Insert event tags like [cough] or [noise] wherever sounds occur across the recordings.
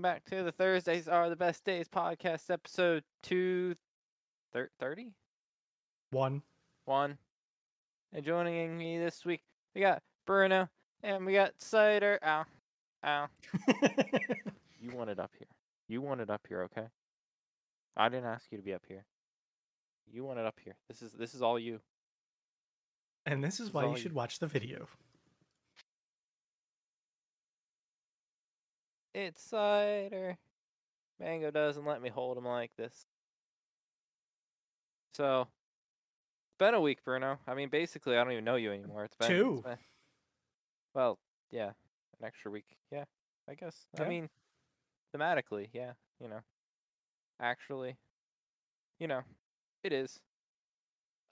welcome back to the Thursdays Are the Best Days podcast, episode two thirty One. one. One. And joining me this week, we got Bruno and we got Cider. Ow, ow. [laughs] You want it up here. You want it up here, okay? I didn't ask you to be up here. You want it up here. This is this is all you. and this is It's why all you you. should watch the video. It's cider. Mango doesn't let me hold him like this. So, it's been a week, Bruno. I mean, basically, I don't even know you anymore. It's been it's Two. been- well, yeah, an extra week. Yeah, I guess. I mean, thematically, yeah, you know. Actually, you know, it is.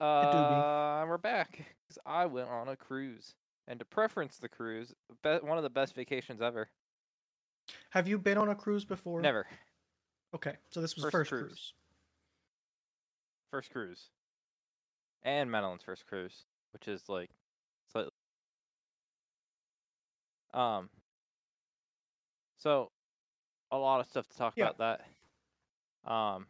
Uh, we're back because I went on a cruise, and to preference the cruise, be- one of the best vacations ever. Have you been on a cruise before? Never. Okay, so this was First first, cruise. cruise. first cruise, and Madeline's first cruise, which is like slightly. Um. So, a lot of stuff to talk Yeah. about that. Um.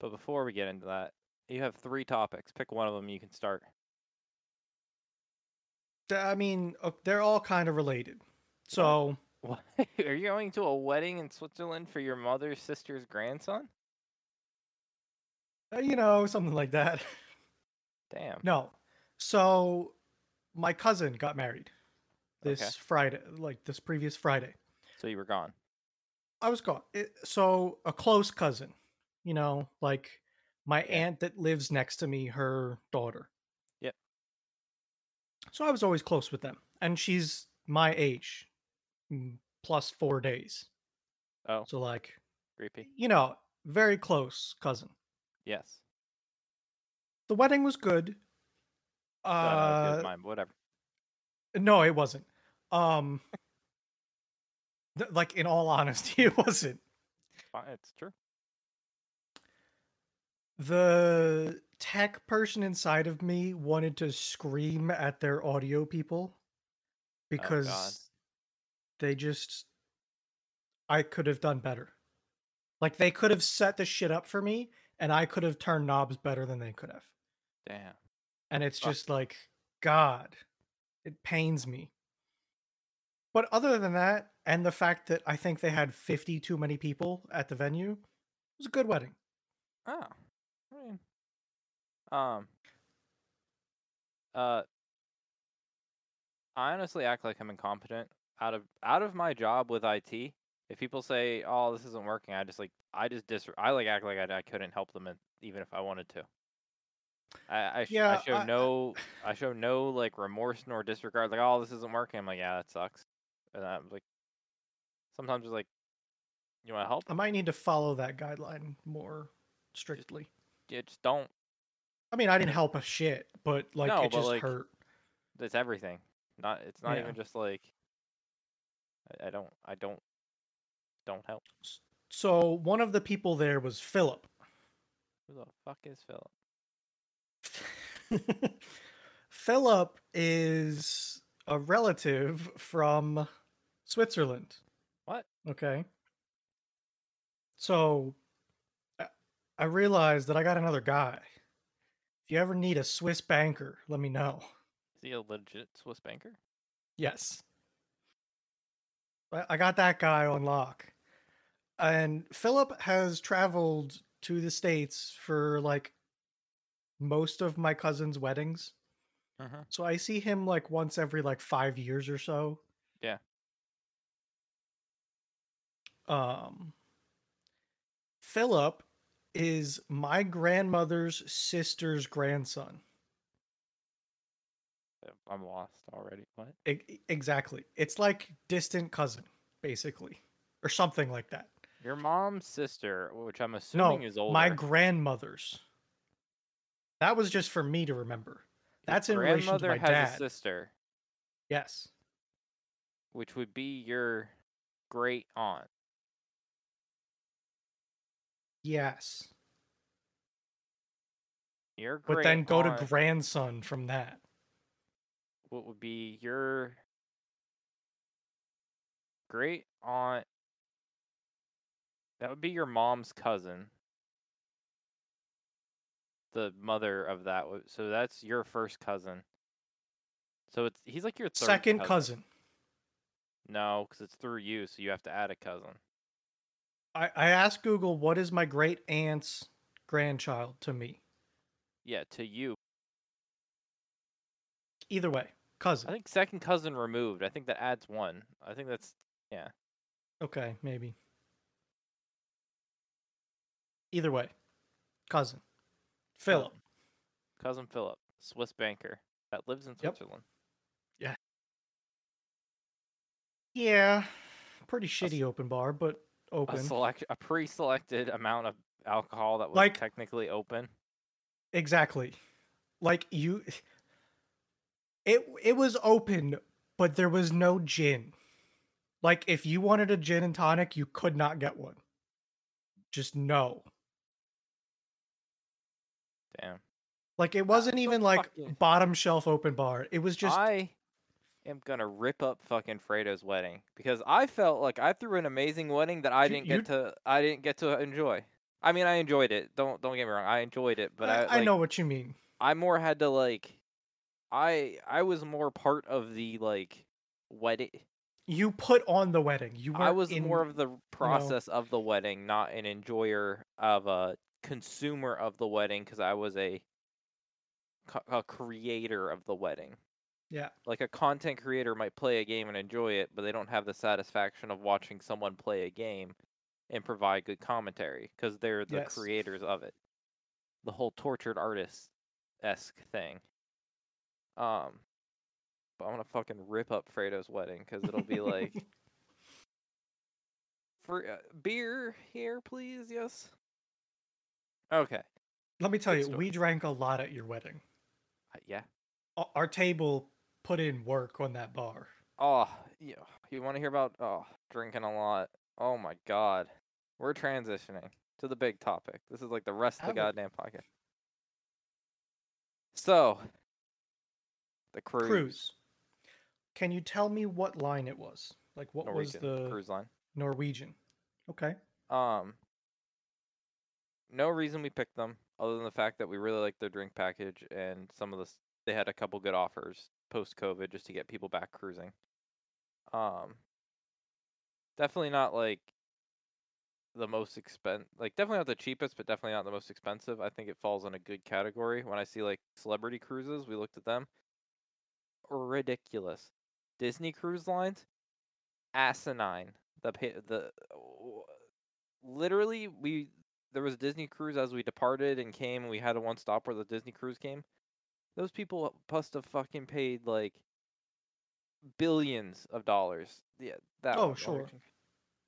But before we get into that, you have three topics. Pick one of them. You can start. I mean, uh, they're all kind of related. So, What? [laughs] Are you going to a wedding in Switzerland for your mother's sister's grandson? uh, you know, something like that. [laughs] Damn. No. So, my cousin got married this Okay. Friday, like this previous Friday. So you were gone. I was gone. It, so, a close cousin, you know, like my aunt that lives next to me, her daughter. Yep. So, I was always close with them. And she's my age, plus four days. Oh, So, like, creepy. you know, very close cousin. Yes. The wedding was good. No, no, Uh, mine, whatever. no, it wasn't. Um, th- like in all [laughs] honesty, it wasn't. It's true. The tech person inside of me wanted to scream at their audio people because they just I could have done better. Like they could have set the shit up for me and I could have turned knobs better than they could have. Damn. and it's Fuck. just like god it pains me but other than that and the fact that i think they had 50 too many people at the venue it was a good wedding Oh, I mean, um, uh, I honestly act like I'm incompetent. Out of out of my job with IT, if people say, "Oh, this isn't working," I just like I just dis I like act like I, I couldn't help them, in, even if I wanted to. I I, sh- Yeah, I show I- no I show no like remorse nor disregard. Like, oh, this isn't working. I'm like, yeah, that sucks. And I'm like, sometimes it's like, you want to help? i might need to follow that guideline more strictly Yeah, just don't. i mean i didn't help a shit but like No, it but, just like, hurt it's everything. Not it's not Yeah. even just like I, I don't I don't don't help. so one of the people there was philip Who the fuck is Philip? [laughs] philip is a relative from switzerland What? Okay. So I- I realized that I got another guy. If you ever need a Swiss banker, let me know. Is he a legit Swiss banker? Yes. I I got that guy on lock. And Philip has traveled to the States for like most of my cousin's weddings. Mm-hmm. So I see him like once every like five years or so. Yeah. Um Philip is my grandmother's sister's grandson. I'm lost already. What? Exactly. It's like distant cousin, basically. Or something like that. Your mom's sister, which I'm No, assuming is older. my grandmother's. That was just for me to remember. your that's in relation to my has dad. a sister, Yes. which would be your great aunt. Yes. Your great But then go aunt, to grandson from that. What would be your great aunt That would be your mom's cousin. The mother of that. So that's your first cousin. So it's he's like your second cousin. cousin. No, because it's through you, so you have to add a cousin. I, I asked Google what is my great aunt's grandchild to me. Yeah, to you. Either way, cousin. I think second cousin removed. I think that adds one. I think that's yeah. Okay, maybe. Either way, cousin. Philip. Cousin Philip, Swiss banker that lives in Switzerland. Yep. Yeah. Yeah. Pretty shitty a, open bar, but open. A select a pre-selected amount of alcohol that was like, technically open. Exactly. Like you it it was open, but there was no gin. Like if you wanted a gin and tonic, you could not get one. Just no. Damn. Like it ah, wasn't even like fucking... bottom shelf open bar. It was just I am gonna rip up fucking Fredo's wedding because I felt like I threw an amazing wedding that I didn't you... get to I didn't get to enjoy. I mean, I enjoyed it. Don't don't get me wrong. I enjoyed it, but I I, like, I know what you mean. I more had to like I I was more part of the like wedding. You put on the wedding. You I was in, more of the process of the wedding, not an enjoyer of a consumer of the wedding because I was a a creator of the wedding. Yeah. Like a content creator might play a game and enjoy it, but they don't have the satisfaction of watching someone play a game and provide good commentary because they're the yes. creators of it. The whole tortured artist esque thing. Um, but I'm gonna fucking rip up Fredo's wedding because it'll be like, [laughs] for uh, beer here, please. Yes. Okay. Let me tell Good you, story. we drank a lot at your wedding. Uh, yeah. Our table put in work on that bar. Oh, yeah. You want to hear about oh drinking a lot? Oh my god. We're transitioning to the big topic. This is like the rest of the goddamn podcast. So, the cruise. Cruise. Can you tell me what line it was? Like what Norwegian, was the cruise line? Norwegian. Okay. Um no reason we picked them other than the fact that we really liked their drink package and some of the they had a couple good offers post COVID just to get people back cruising. Um, definitely not like the most expensive, like definitely not the cheapest, but definitely not the most expensive. I think it falls in a good category. When I see like celebrity cruises, we looked at them. Ridiculous. Disney cruise lines, asinine. The the literally we there was a Disney cruise as we departed and came, and we had a one stop where the Disney cruise came. Those people must have fucking paid like billions of dollars. Yeah, that. Oh, sure.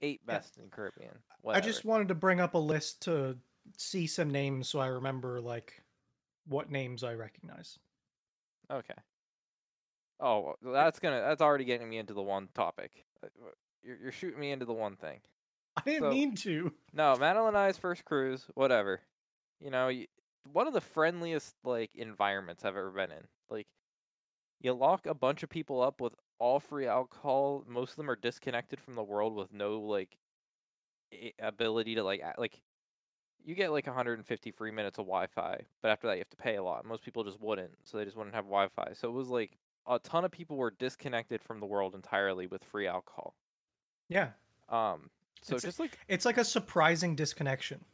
Eight best yeah. in Caribbean. Whatever. I just wanted to bring up a list to see some names so I remember like what names I recognize. Okay. Oh, that's gonna that's already getting me into the one topic. Uh, you're you're shooting me into the one thing. [laughs] I didn't so, mean to. No, [laughs] Madeline and I's first cruise, whatever. You know, one of the friendliest like environments I've ever been in. Like, you lock a bunch of people up with all free alcohol. Most of them are disconnected from the world with no like ability to like like. You get like 150 free minutes of Wi-Fi, but after that you have to pay a lot. Most people just wouldn't, so they just wouldn't have Wi-Fi. So it was like a ton of people were disconnected from the world entirely with free alcohol. Yeah. Um, so it's just like it's like a surprising disconnection.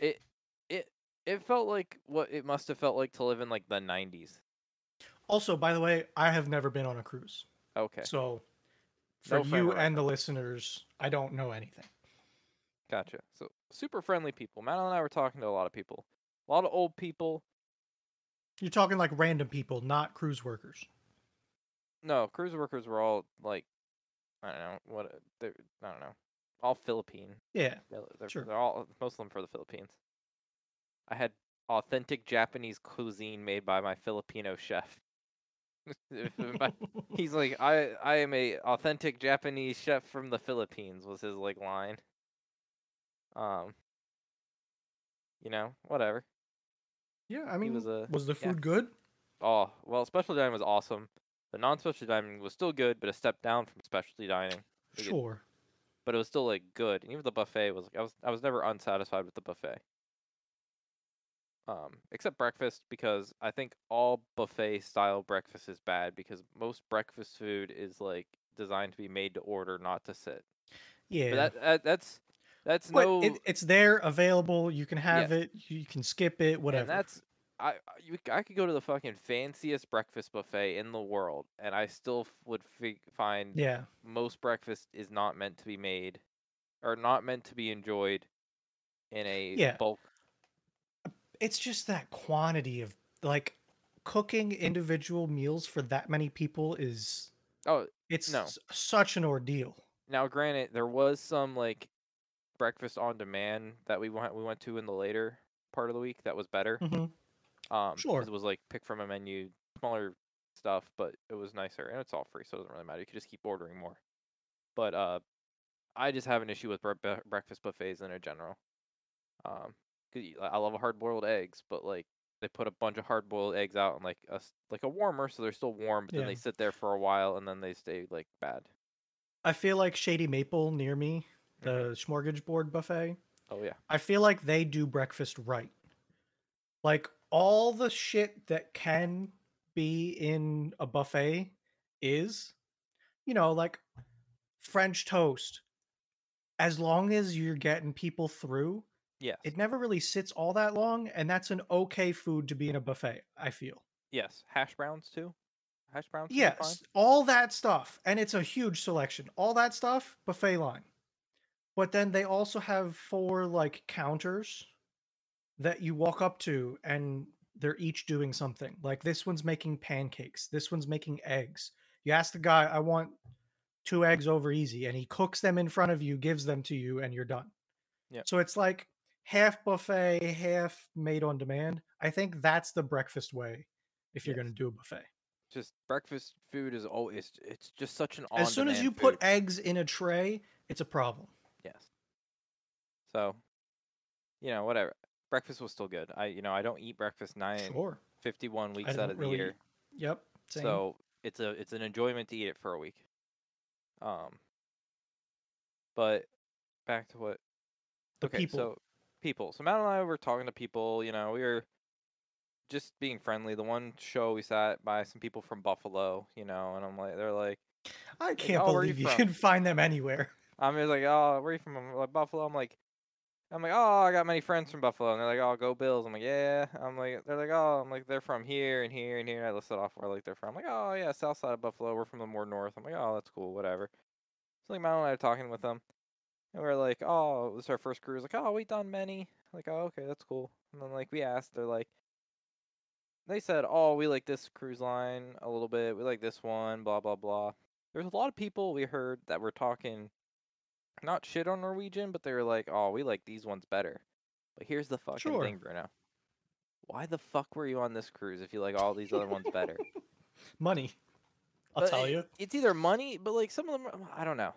It it it felt like what it must have felt like to live in like the 90s. Also, by the way, I have never been on a cruise. Okay. So for no you and the listeners, I don't know anything. Gotcha. So super friendly people. Madeline and I were talking to a lot of people. A lot of old people. You're talking like random people, not cruise workers. No, cruise workers were all like I don't know what they I don't know all Philippine. Yeah, they're, sure. They're all most of them for the Philippines. I had authentic Japanese cuisine made by my Filipino chef. [laughs] [laughs] He's like, I I am a authentic Japanese chef from the Philippines was his like line. Um, you know, whatever. Yeah, I mean, was, a, was the food yeah. good? Oh well, special dining was awesome. The non-specialty dining was still good, but a step down from specialty dining. Sure. but it was still like good. And even the buffet was like I was I was never unsatisfied with the buffet. Um, except breakfast because I think all buffet style breakfast is bad because most breakfast food is like designed to be made to order, not to sit. Yeah, But that, that that's that's but no it, it's there, available. You can have Yeah. it. You can skip it. Whatever. And that's I you I could go to the fucking fanciest breakfast buffet in the world, and I still would fi- find yeah, most breakfast is not meant to be made, or not meant to be enjoyed in a Yeah. bulk. it's just that quantity of like cooking individual meals for that many people is Oh, it's No. s- such an ordeal. now granted, there was some like breakfast on demand that we went we went to in the later part of the week that was better. Mhm. Um, Sure. it was like pick from a menu, smaller stuff, but it was nicer, and it's all free, so it doesn't really matter. You could just keep ordering more. But uh, I just have an issue with bre- bre- breakfast buffets in a general. Um, I love hard boiled eggs, but like they put a bunch of hard boiled eggs out in like a like a warmer, so they're still warm, but then they sit there for a while and then they stay like bad. I feel like Shady Maple near me, the Mhm. smorgasbord buffet. Oh yeah, I feel like they do breakfast right. Like all the shit that can be in a buffet is, you know, like French toast. As long as you're getting people through, yes, it never really sits all that long, and that's an okay food to be in a buffet, I feel. yes. Hash browns too. Hash browns. Yes, all that stuff, and it's a huge selection. All that stuff, buffet line. But then they also have four like counters that you walk up to, and they're each doing something. Like this one's making pancakes. This one's making eggs. You ask the guy, "I want two eggs over easy," and he cooks them in front of you, gives them to you, and you're done. Yeah. So it's like half buffet, half made on demand. I think that's the breakfast way if you're Yes. going to do a buffet. Just breakfast food is always it's just such an as soon as you food. put eggs in a tray, it's a problem. Yes. So, you know, whatever. Breakfast was still good. I, you know, I don't eat breakfast nine Sure. fifty-one weeks out of the really year, Yep. Same. so it's a it's an enjoyment to eat it for a week. Um. But back to what the okay, people. so people. So Matt and I were talking to people. You know, we were just being friendly. The one show we sat by some people from Buffalo. You know, and I'm like, they're like. I can't "Oh, are you believe you, can find them anywhere. I'm just like, oh, where are you from? I'm like Buffalo. I'm like, I'm like, oh, I got many friends from Buffalo, and they're like, oh, go Bills. I'm like, yeah. I'm like, they're like, oh, I'm like, they're from here and here and here. And I listed off where like they're from. I'm like, oh yeah, south side of Buffalo. We're from the more north. I'm like, oh, that's cool, whatever. So like, Madeline and I are talking with them, and we're like, oh, this is our first cruise. Like, oh, we done many. Like, oh, okay, that's cool. And then like we asked, they're like. They said, "Oh, we like this cruise line a little bit. We like this one, blah blah blah." There's a lot of people we heard that were talking not shit on Norwegian, but they were like, "Oh, we like these ones better." But here's the fucking Sure. thing, Bruno. Why the fuck were you on this cruise if you like all these other ones better? [laughs] Money. I'll But tell it- you. It's either money, but like some of them, are- I don't know.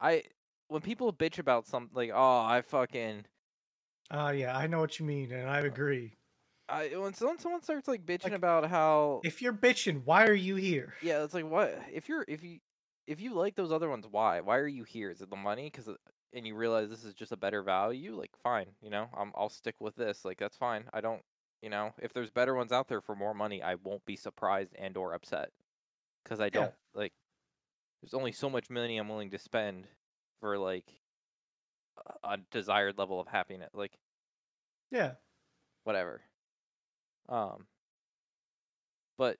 I when people bitch about something like, "Oh, I fucking," Uh yeah, I know what you mean, and I agree. I when someone someone starts like bitching Like, about how If you're bitching, why are you here? Yeah, it's like what if you're if you if you like those other ones, why? Why are you here? Is it the money? Because and you realize this is just a better value. Like, fine, you know, I'm I'll stick with this. Like, that's fine. I don't, you know, if there's better ones out there for more money, I won't be surprised and or upset. Because I don't like. There's only so much money I'm willing to spend for like a a desired level of happiness. Like, Yeah. whatever. Um, but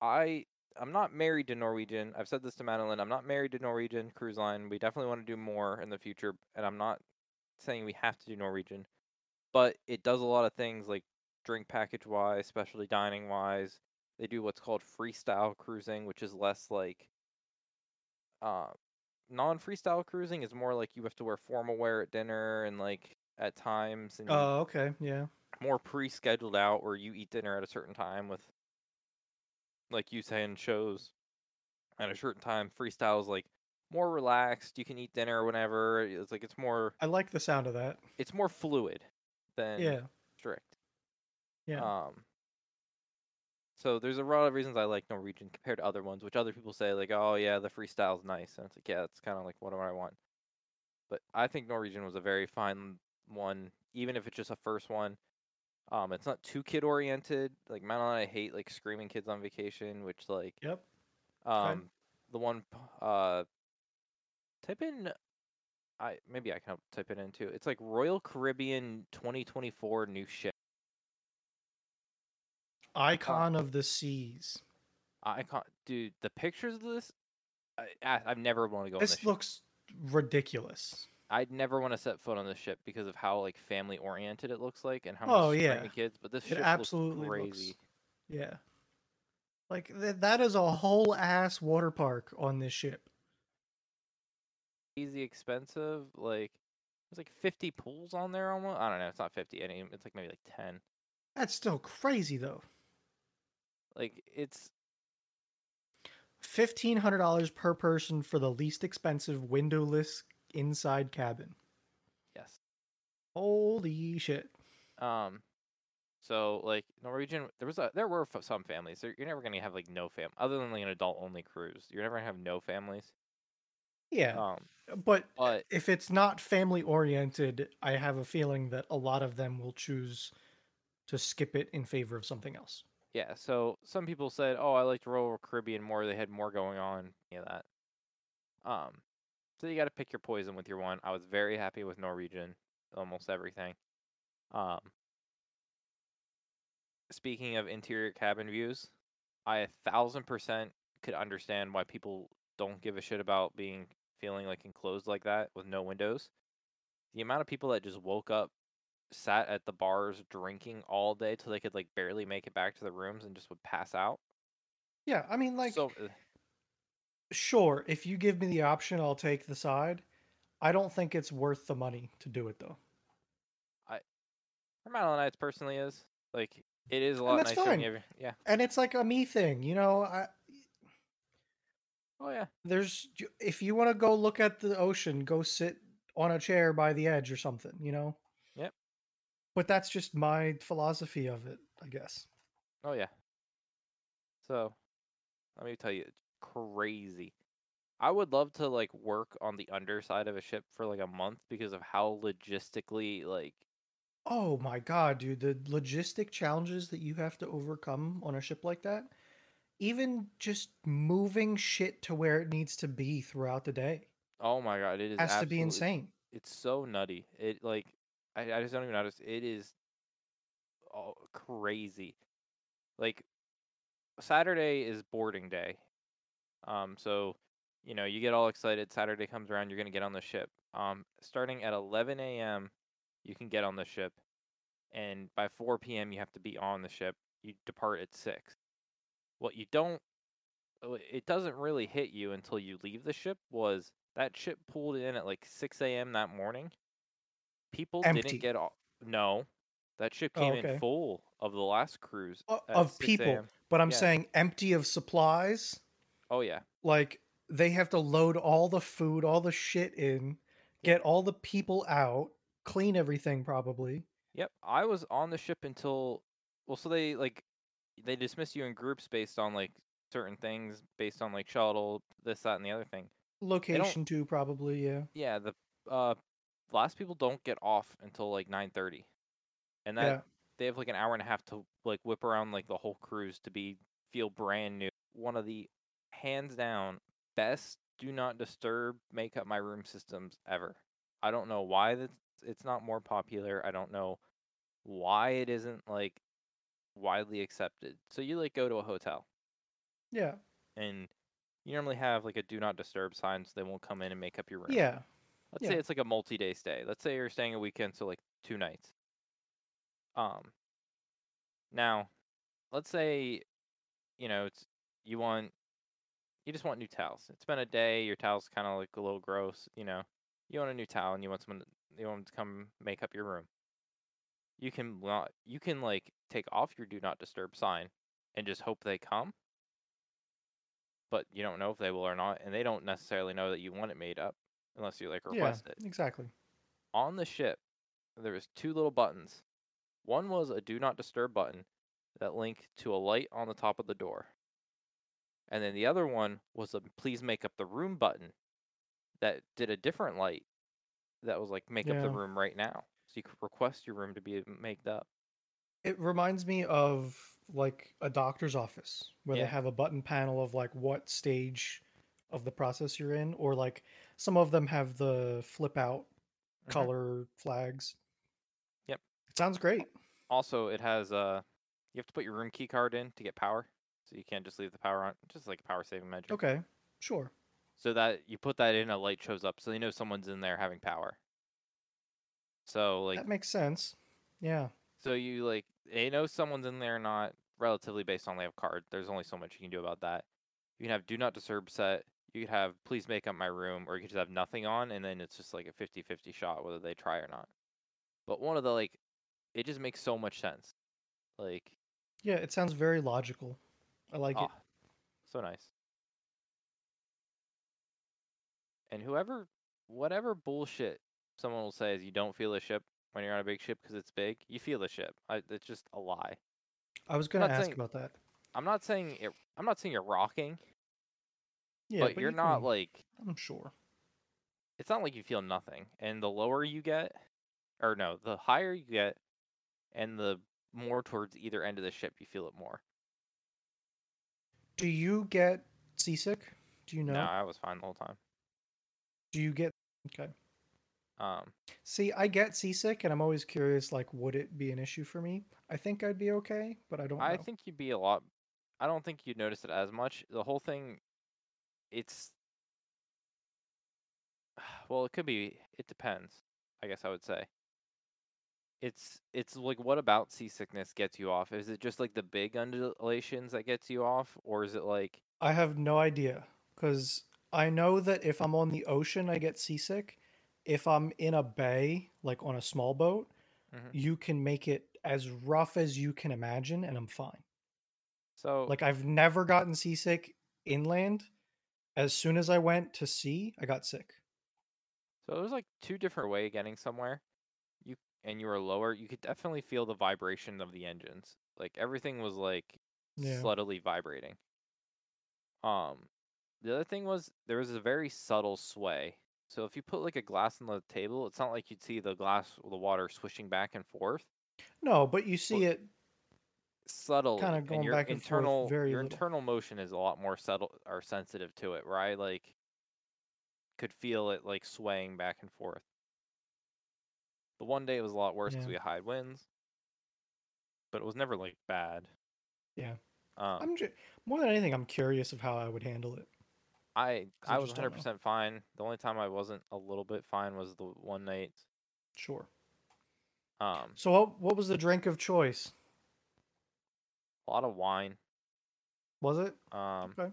I I'm not married to Norwegian. I've said this to Madeline. I'm not married to Norwegian Cruise Line. We definitely want to do more in the future, and I'm not saying we have to do Norwegian, but it does a lot of things like drink package wise, specialty dining wise. They do what's called freestyle cruising, which is less like uh, non freestyle cruising is more like you have to wear formal wear at dinner and like at times and Oh, okay. Yeah. more pre-scheduled out where you eat dinner at a certain time with like you saying shows at a certain time freestyle is like more relaxed you can eat dinner whenever it's like it's more I like the sound of that. it's more fluid than Yeah. strict Yeah. um so there's a lot of reasons i like norwegian compared to other ones which other people say like oh yeah the freestyle's nice and it's like yeah it's kind of like what do i want but I think Norwegian was a very fine one, even if it's just a first one. Um, it's not too kid oriented. Like Madeline, I hate like screaming kids on vacation, which like Yep. um the one uh type in I maybe I can type it into. It's like Royal Caribbean 2024 new ship. Icon of the seas. Icon, dude. The pictures of this, I, I've never want to go. on This this ship. looks ridiculous. I'd never want to set foot on this ship because of how like family oriented it looks like and how Oh, much yeah. kids. But this It ship absolutely looks looks- crazy. Yeah. Like th- that is a whole ass water park on this ship. Easy expensive. Like there's like 50 pools on there almost. I don't know. It's not 50. Any. It's like maybe like 10. That's still crazy though. Like it's Fifteen hundred dollars per person for the least expensive windowless inside cabin. yes. Holy shit! Um, so like Norwegian, there was a there were f- some families. There, you're never gonna have like no fam other than like an adult only cruise. You're never gonna have no families. Yeah, Um, but but if it's not family oriented, I have a feeling that a lot of them will choose to skip it in favor of something else. yeah. So some people said, "Oh, I liked Royal Caribbean more. They had more going on." Yeah, that. Um, so you got to pick your poison with your one. I was very happy with Norwegian, almost everything. Um, speaking of interior cabin views, I a thousand percent could understand why people don't give a shit about being feeling like enclosed like that with no windows. The amount of people that just woke up, sat at the bars drinking all day till they could like barely make it back to the rooms and just would pass out. Yeah, I mean, like, so uh, sure, if you give me the option, I'll take the side. I don't think it's worth the money to do it though. for Madeline Nights personally is like it is a lot that's nicer. Fine. yeah. And it's like a me thing, you know. I, Oh yeah. there's if you want to go look at the ocean, go sit on a chair by the edge or something, you know. Yep. But that's just my philosophy of it, I guess. Oh yeah. So, let me tell you, crazy. I would love to like work on the underside of a ship for like a month because of how logistically like Oh my god, dude, the logistic challenges that you have to overcome on a ship like that, even just moving shit to where it needs to be throughout the day oh my god, it is has to be insane. It's so nutty. It like I, I just don't even notice. It is oh, crazy. Like Saturday is boarding day. Um so you know, you get all excited. Saturday comes around, you're gonna get on the ship. Um starting at eleven AM you can get on the ship and by four PM you have to be on the ship. You depart at six. What you don't uh, it doesn't really hit you until you leave the ship was that ship pulled in at like 6 a.m. that morning. People Empty. didn't get off. No, that ship Oh, came okay. in full of the last cruise at of people, but I'm Yeah. saying empty of supplies. Oh yeah, Like they have to load all the food, all the shit in, get all the people out, clean everything probably. yep. I was on the ship until well, so they like they dismiss you in groups based on like certain things, based on like shuttle, this, that, and the other thing. Location too, probably, yeah. Yeah, the uh last people don't get off until like 9:30, and that yeah. they have like an hour and a half to like whip around like the whole cruise to be feel brand new. One of the hands down best do not disturb make up my room systems ever. I don't know why that's it's not more popular. I don't know why it isn't like widely accepted. So you like go to a hotel Yeah. and you normally have like a do not disturb sign so they won't come in and make up your room. Yeah. Let's Yeah. say it's like a multi-day stay. Let's say you're staying a weekend, so like two nights. Um. Now, let's say, you know, it's you want, you just want new towels. It's been a day. Your towel's kind of like a little gross. You know, you want a new towel, and you want someone, to, you want to come make up your room. You can not, you can like take off your do not disturb sign, and just hope they come. But you don't know if they will or not, and they don't necessarily know that you want it made up unless you like Yeah. request it. Exactly. On the ship, there was two little buttons. One was a do not disturb button that linked to a light on the top of the door. And then the other one was a please make up the room button that did a different light that was like make up the room right now. So you could request your room to be made up. It reminds me of like a doctor's office where Yeah. they have a button panel of like what stage of the process you're in, or like some of them have the flip out Mhm. color flags. Yep. It sounds great. Also, it has uh, you have to put your room key card in to get power, so you can't just leave the power on. Just like a power saving measure. Okay, sure. So that you put that in, a light shows up, so they know someone's in there having power. So like, that makes sense. Yeah. so you like they know someone's in there, not relatively based on they have card. There's only so much you can do about that. You can have do not disturb set. You could have please make up my room, or you could just have nothing on, and then it's just like a 50-50 shot whether they try or not. But one of the like, it just makes so much sense. Like, Yeah, it sounds very logical. I like it. ah, so nice. And whoever, whatever bullshit someone will say is you don't feel the ship when you're on a big ship because it's big. You feel the ship. I, it's just a lie. I was gonna ask saying- about that. I'm not saying it. I'm not saying you're rocking, Yeah, but, you're you not can- like. I'm sure. It's not like you feel nothing. And the lower you get, or no, the higher you get, and the more towards either end of the ship, you feel it more. Do you get seasick? Do you know? No, I was fine the whole time. Do you get okay? Um, See, I get seasick, and I'm always curious. Like, would it be an issue for me? I think I'd be okay, but I don't I know. think you'd be a lot. I don't think you'd notice it as much. The whole thing, it's. [sighs] Well, it could be. It depends. I guess I would say. It's it's like what about seasickness gets you off? Is it just like the big undulations that gets you off, or is it like I have no idea because I know that if I'm on the ocean, I get seasick. If I'm in a bay, like on a small boat, Mhm. you can make it as rough as you can imagine, and I'm fine. so? Like I've never gotten seasick inland. As soon as I went to sea, I got sick. So there's like two different way of getting somewhere. And you were lower, you could definitely feel the vibration of the engines. Like everything was like Yeah. subtly vibrating. Um the other thing was there was a very subtle sway. So if you put like a glass on the table, it's not like you'd see the glass the water swishing back and forth. No, but you see it. Subtle Kinda going and your back and forth internal very your little. internal motion is a lot more subtle or sensitive to it, right? Like could feel it like swaying back and forth. The one day it was a lot worse because Yeah. we had high winds, but it was never like bad. Yeah. Um, I'm just, more than anything, I'm curious of how I would handle it. I I was just don't know. 100% fine. The only time I wasn't a little bit fine was the one night. Sure. Um, So, what, what was the drink of choice? a lot of wine. Was it? Um, Okay.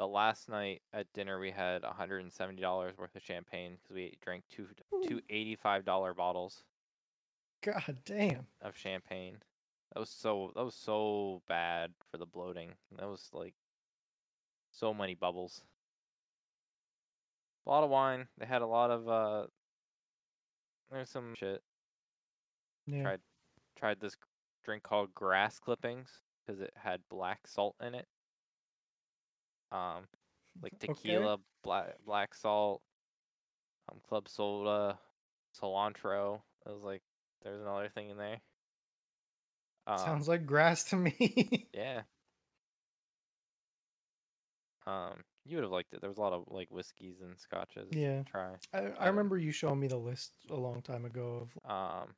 The last night at dinner we had $170 worth of champagne because we drank two two $85 bottles God damn. of champagne. That was so that was so bad for the bloating. That was like so many bubbles. A lot of wine. They had a lot of uh there's some shit. Yeah. Tried tried this drink called grass clippings because it had black salt in it. Um like Okay. tequila, black black salt, um club soda, cilantro. I was like there's another thing in there. Um, Sounds like grass to me. [laughs] Yeah. Um, you would have liked it. There was a lot of like whiskeys and scotches. Yeah. Try. I, I remember you showing me the list a long time ago. Of Um,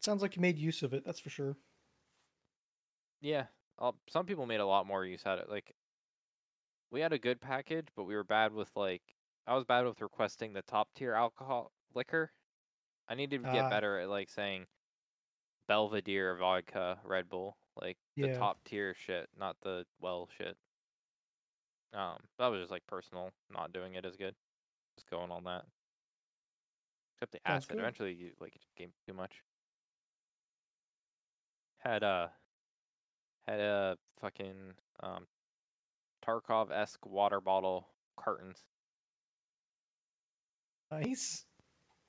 sounds like you made use of it. That's for sure. yeah. Uh, some people made a lot more use out of it. Like, we had a good package, but we were bad with like I was bad with requesting the top tier alcohol liquor. I needed to get Ah. better at like saying Belvedere vodka, Red Bull, like the top tier shit, not the well shit. Um, that was just like personal, not doing it as good, just going on that. Except the acid, good. eventually you like it became too much. Had a had a fucking um Tarkov esque water bottle cartons. Nice.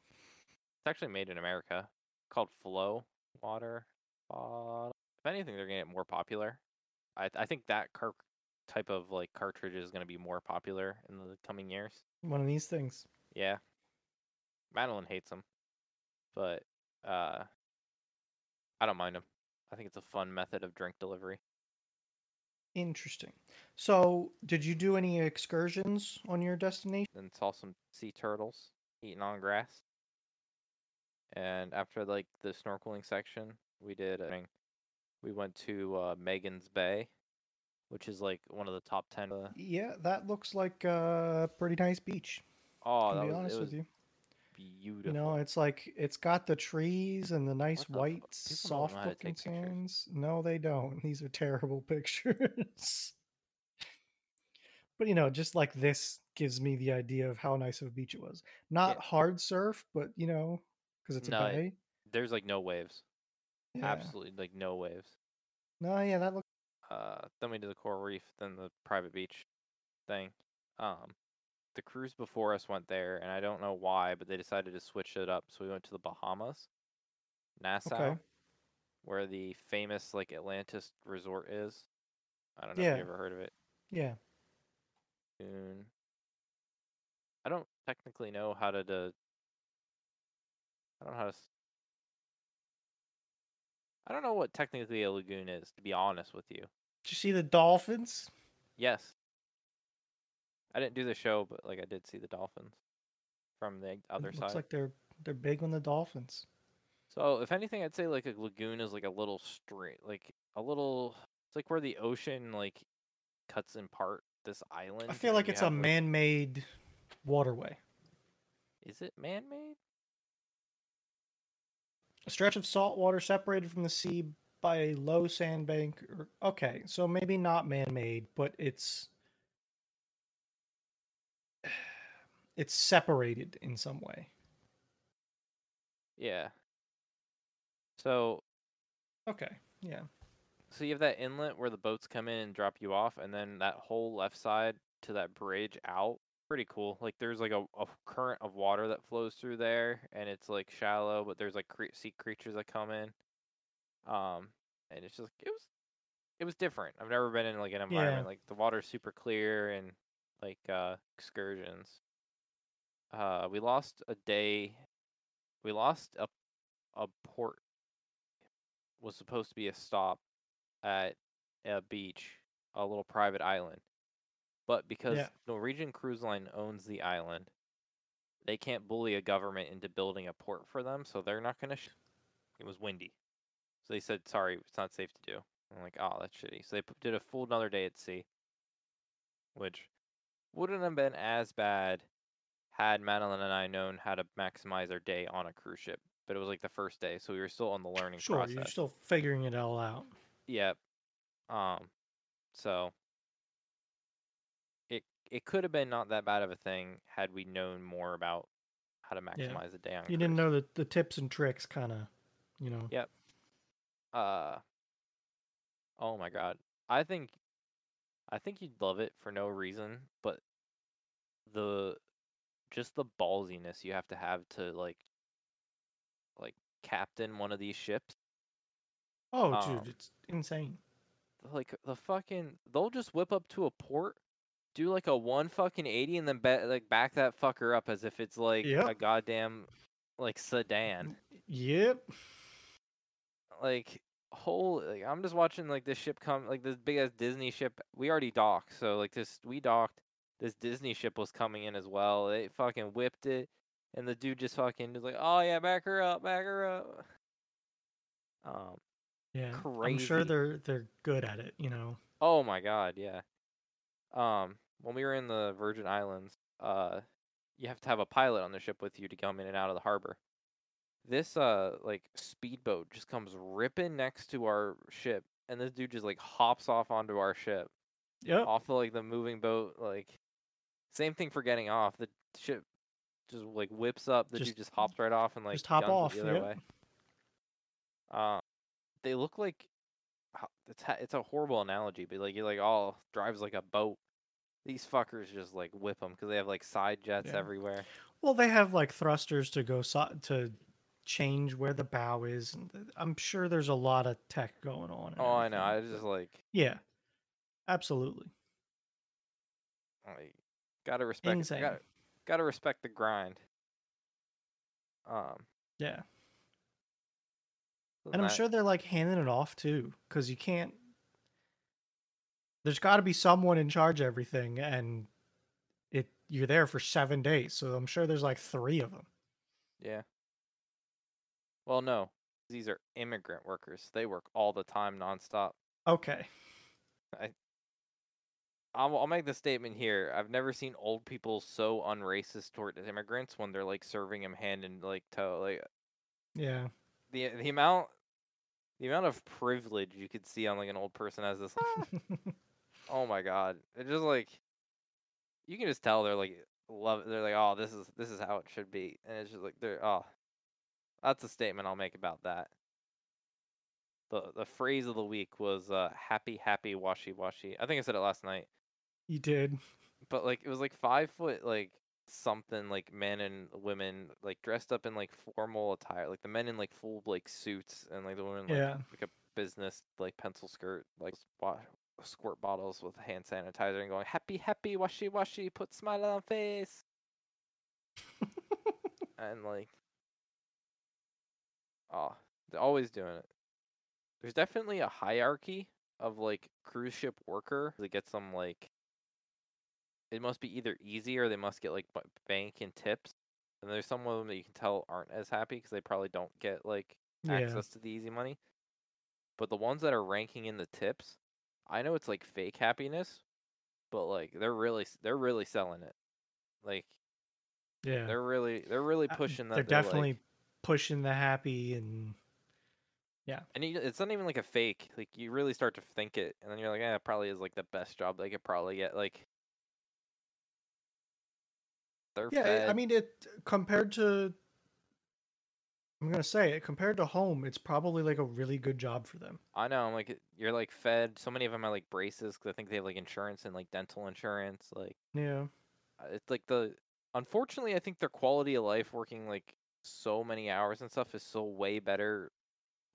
It's actually made in America, called Flow Water Bottle. If anything, they're gonna get more popular. I I think that car- type of like cartridge is gonna be more popular in the coming years. One of these things. Yeah, Madeline hates them, but uh, I don't mind them. I think it's a fun method of drink delivery. Interesting. So, did you do any excursions on your destination? And saw some sea turtles eating on grass. And after like the snorkeling section, we did. I mean, we went to uh, Magens Bay, which is like one of the top ten. Uh, Yeah, that looks like a pretty nice beach. oh, To be was, honest it with you, beautiful. you know, it's like it's got the trees and the nice the white, soft looking pictures. sands. No, they don't. These are terrible [laughs] pictures. but you know, just like this gives me the idea of how nice of a beach it was. Not hard surf, but you know, because it's a No, bay. There's like no waves. Yeah. Absolutely like no waves. No, yeah, that looks. uh then we did the coral reef then the private beach thing um the cruise before us went there and i don't know why but they decided to switch it up so we went to the bahamas nassau Okay. where the famous like atlantis resort is i don't know if you ever heard of it Yeah. Lagoon. i don't technically know how to do, i don't know how to i don't know what technically a lagoon is to be honest with you Did you see the dolphins? Yes. I didn't do the show, but like I did see the dolphins from the other it side. looks like they're they're big on the dolphins. So if anything, I'd say like a lagoon is like a little straight, like a little. It's like where the ocean like cuts in part this island. I feel like it's a like- man-made waterway. Is it man-made? A stretch of salt water separated from the sea by a low sandbank. Or, okay, so maybe not man-made, but it's it's separated in some way. Yeah. So Okay, yeah, so you have that inlet where the boats come in and drop you off, and then that whole left side to that bridge out. Pretty cool. Like there's like a, a current of water that flows through there, and it's like shallow, but there's like cre- sea creatures that come in. Um, and it's just it was it was different. I've never been in like an environment like the water's super clear and like uh excursions. Uh, we lost a day. We lost a a port was supposed to be a stop at a beach, a little private island. But because Yeah. Norwegian Cruise Line owns the island, they can't bully a government into building a port for them, so they're not going to. Sh- it was windy. So they said, sorry, it's not safe to do. I'm like, oh, that's shitty. So they did a full another day at sea, which wouldn't have been as bad had Madeline and I known how to maximize our day on a cruise ship. But it was like the first day, so we were still on the learning sure. process. You're still figuring it all out. Yep. Um, so it it could have been not that bad of a thing had we known more about how to Yeah. maximize a day on. a You didn't know the the tips and tricks, kind of, you know. Yep. Uh. Oh my god, I think, I think you'd love it for no reason, but the, just the ballsiness you have to have to like, like captain one of these ships. Oh, Um, dude, it's insane. like the fucking they'll just whip up to a port do like a one fucking 80 and then ba- like back that fucker up as if it's like a goddamn like sedan Yep. like whole like i'm just watching like this ship come like this big ass disney ship we already docked so like this we docked this disney ship was coming in as well they fucking whipped it and the dude just fucking was like oh yeah back her up back her up um Yeah. I'm sure they're they're good at it, you know. Oh my god, yeah. Um, when we were in the Virgin Islands, uh, you have to have a pilot on the ship with you to come in and out of the harbor. This uh like speedboat just comes ripping next to our ship, and this dude just like hops off onto our ship, Yep. off the, like the moving boat. Like, same thing for getting off. The ship just like whips up. The Just- dude just hops right off and like just hop off, the other yep. way. Uh, they look like it's ha- it's a horrible analogy, but like you're like oh drives like a boat. These fuckers just like whip them because they have like side jets Yeah. everywhere. Well, they have like thrusters to go so- to change where the bow is. I'm sure there's a lot of tech going on. Oh, I know. I everything, just like yeah, absolutely. like gotta respect Insane. gotta, gotta respect the grind. Um, Yeah. And I'm than sure they're like handing it off too, because you can't. There's got to be someone in charge of everything, and it you're there for seven days, so I'm sure there's like three of them. yeah. Well, no, these are immigrant workers. They work all the time, nonstop. Okay. I'll, I'll make the statement here. I've never seen old people so unracist toward immigrants when they're like serving them hand in like toe. Like Yeah. the the amount the amount of privilege you could see on like an old person as this. "Ah, [laughs] oh my god! It's just like you can just tell they're like love. They're like, oh, this is this is how it should be, and it's just like they're oh. That's a statement I'll make about that. The the phrase of the week was uh, happy happy washy washy. I think I said it last night. You did. but like it was like five foot like something like men and women like dressed up in like formal attire like the men in like full like suits and like the women like, Yeah. like a business like pencil skirt like squirt bottles with hand sanitizer and going happy happy washy washy put smile on face [laughs] and like oh they're always doing it there's definitely a hierarchy of like cruise ship worker that gets them like it must be either easy or they must get like bank and tips and there's some of them that you can tell aren't as happy because they probably don't get like Yeah. access to the easy money but the ones that are ranking in the tips i know it's like fake happiness but like they're really they're really selling it like Yeah. they're really they're really Uh, pushing that They're they're, definitely like, pushing the happy and yeah. and you, it's not even like a fake like you really start to think it and then you're like yeah it probably is like the best job they could probably get like they're yeah. fed. I mean, it compared to. I'm gonna say it compared to home, it's probably like a really good job for them. I know. I'm like, you're like fed. So many of them are like braces because I think they have like insurance and like dental insurance. Like, Yeah. uh, it's like the. Unfortunately, I think their quality of life working like so many hours and stuff is so way better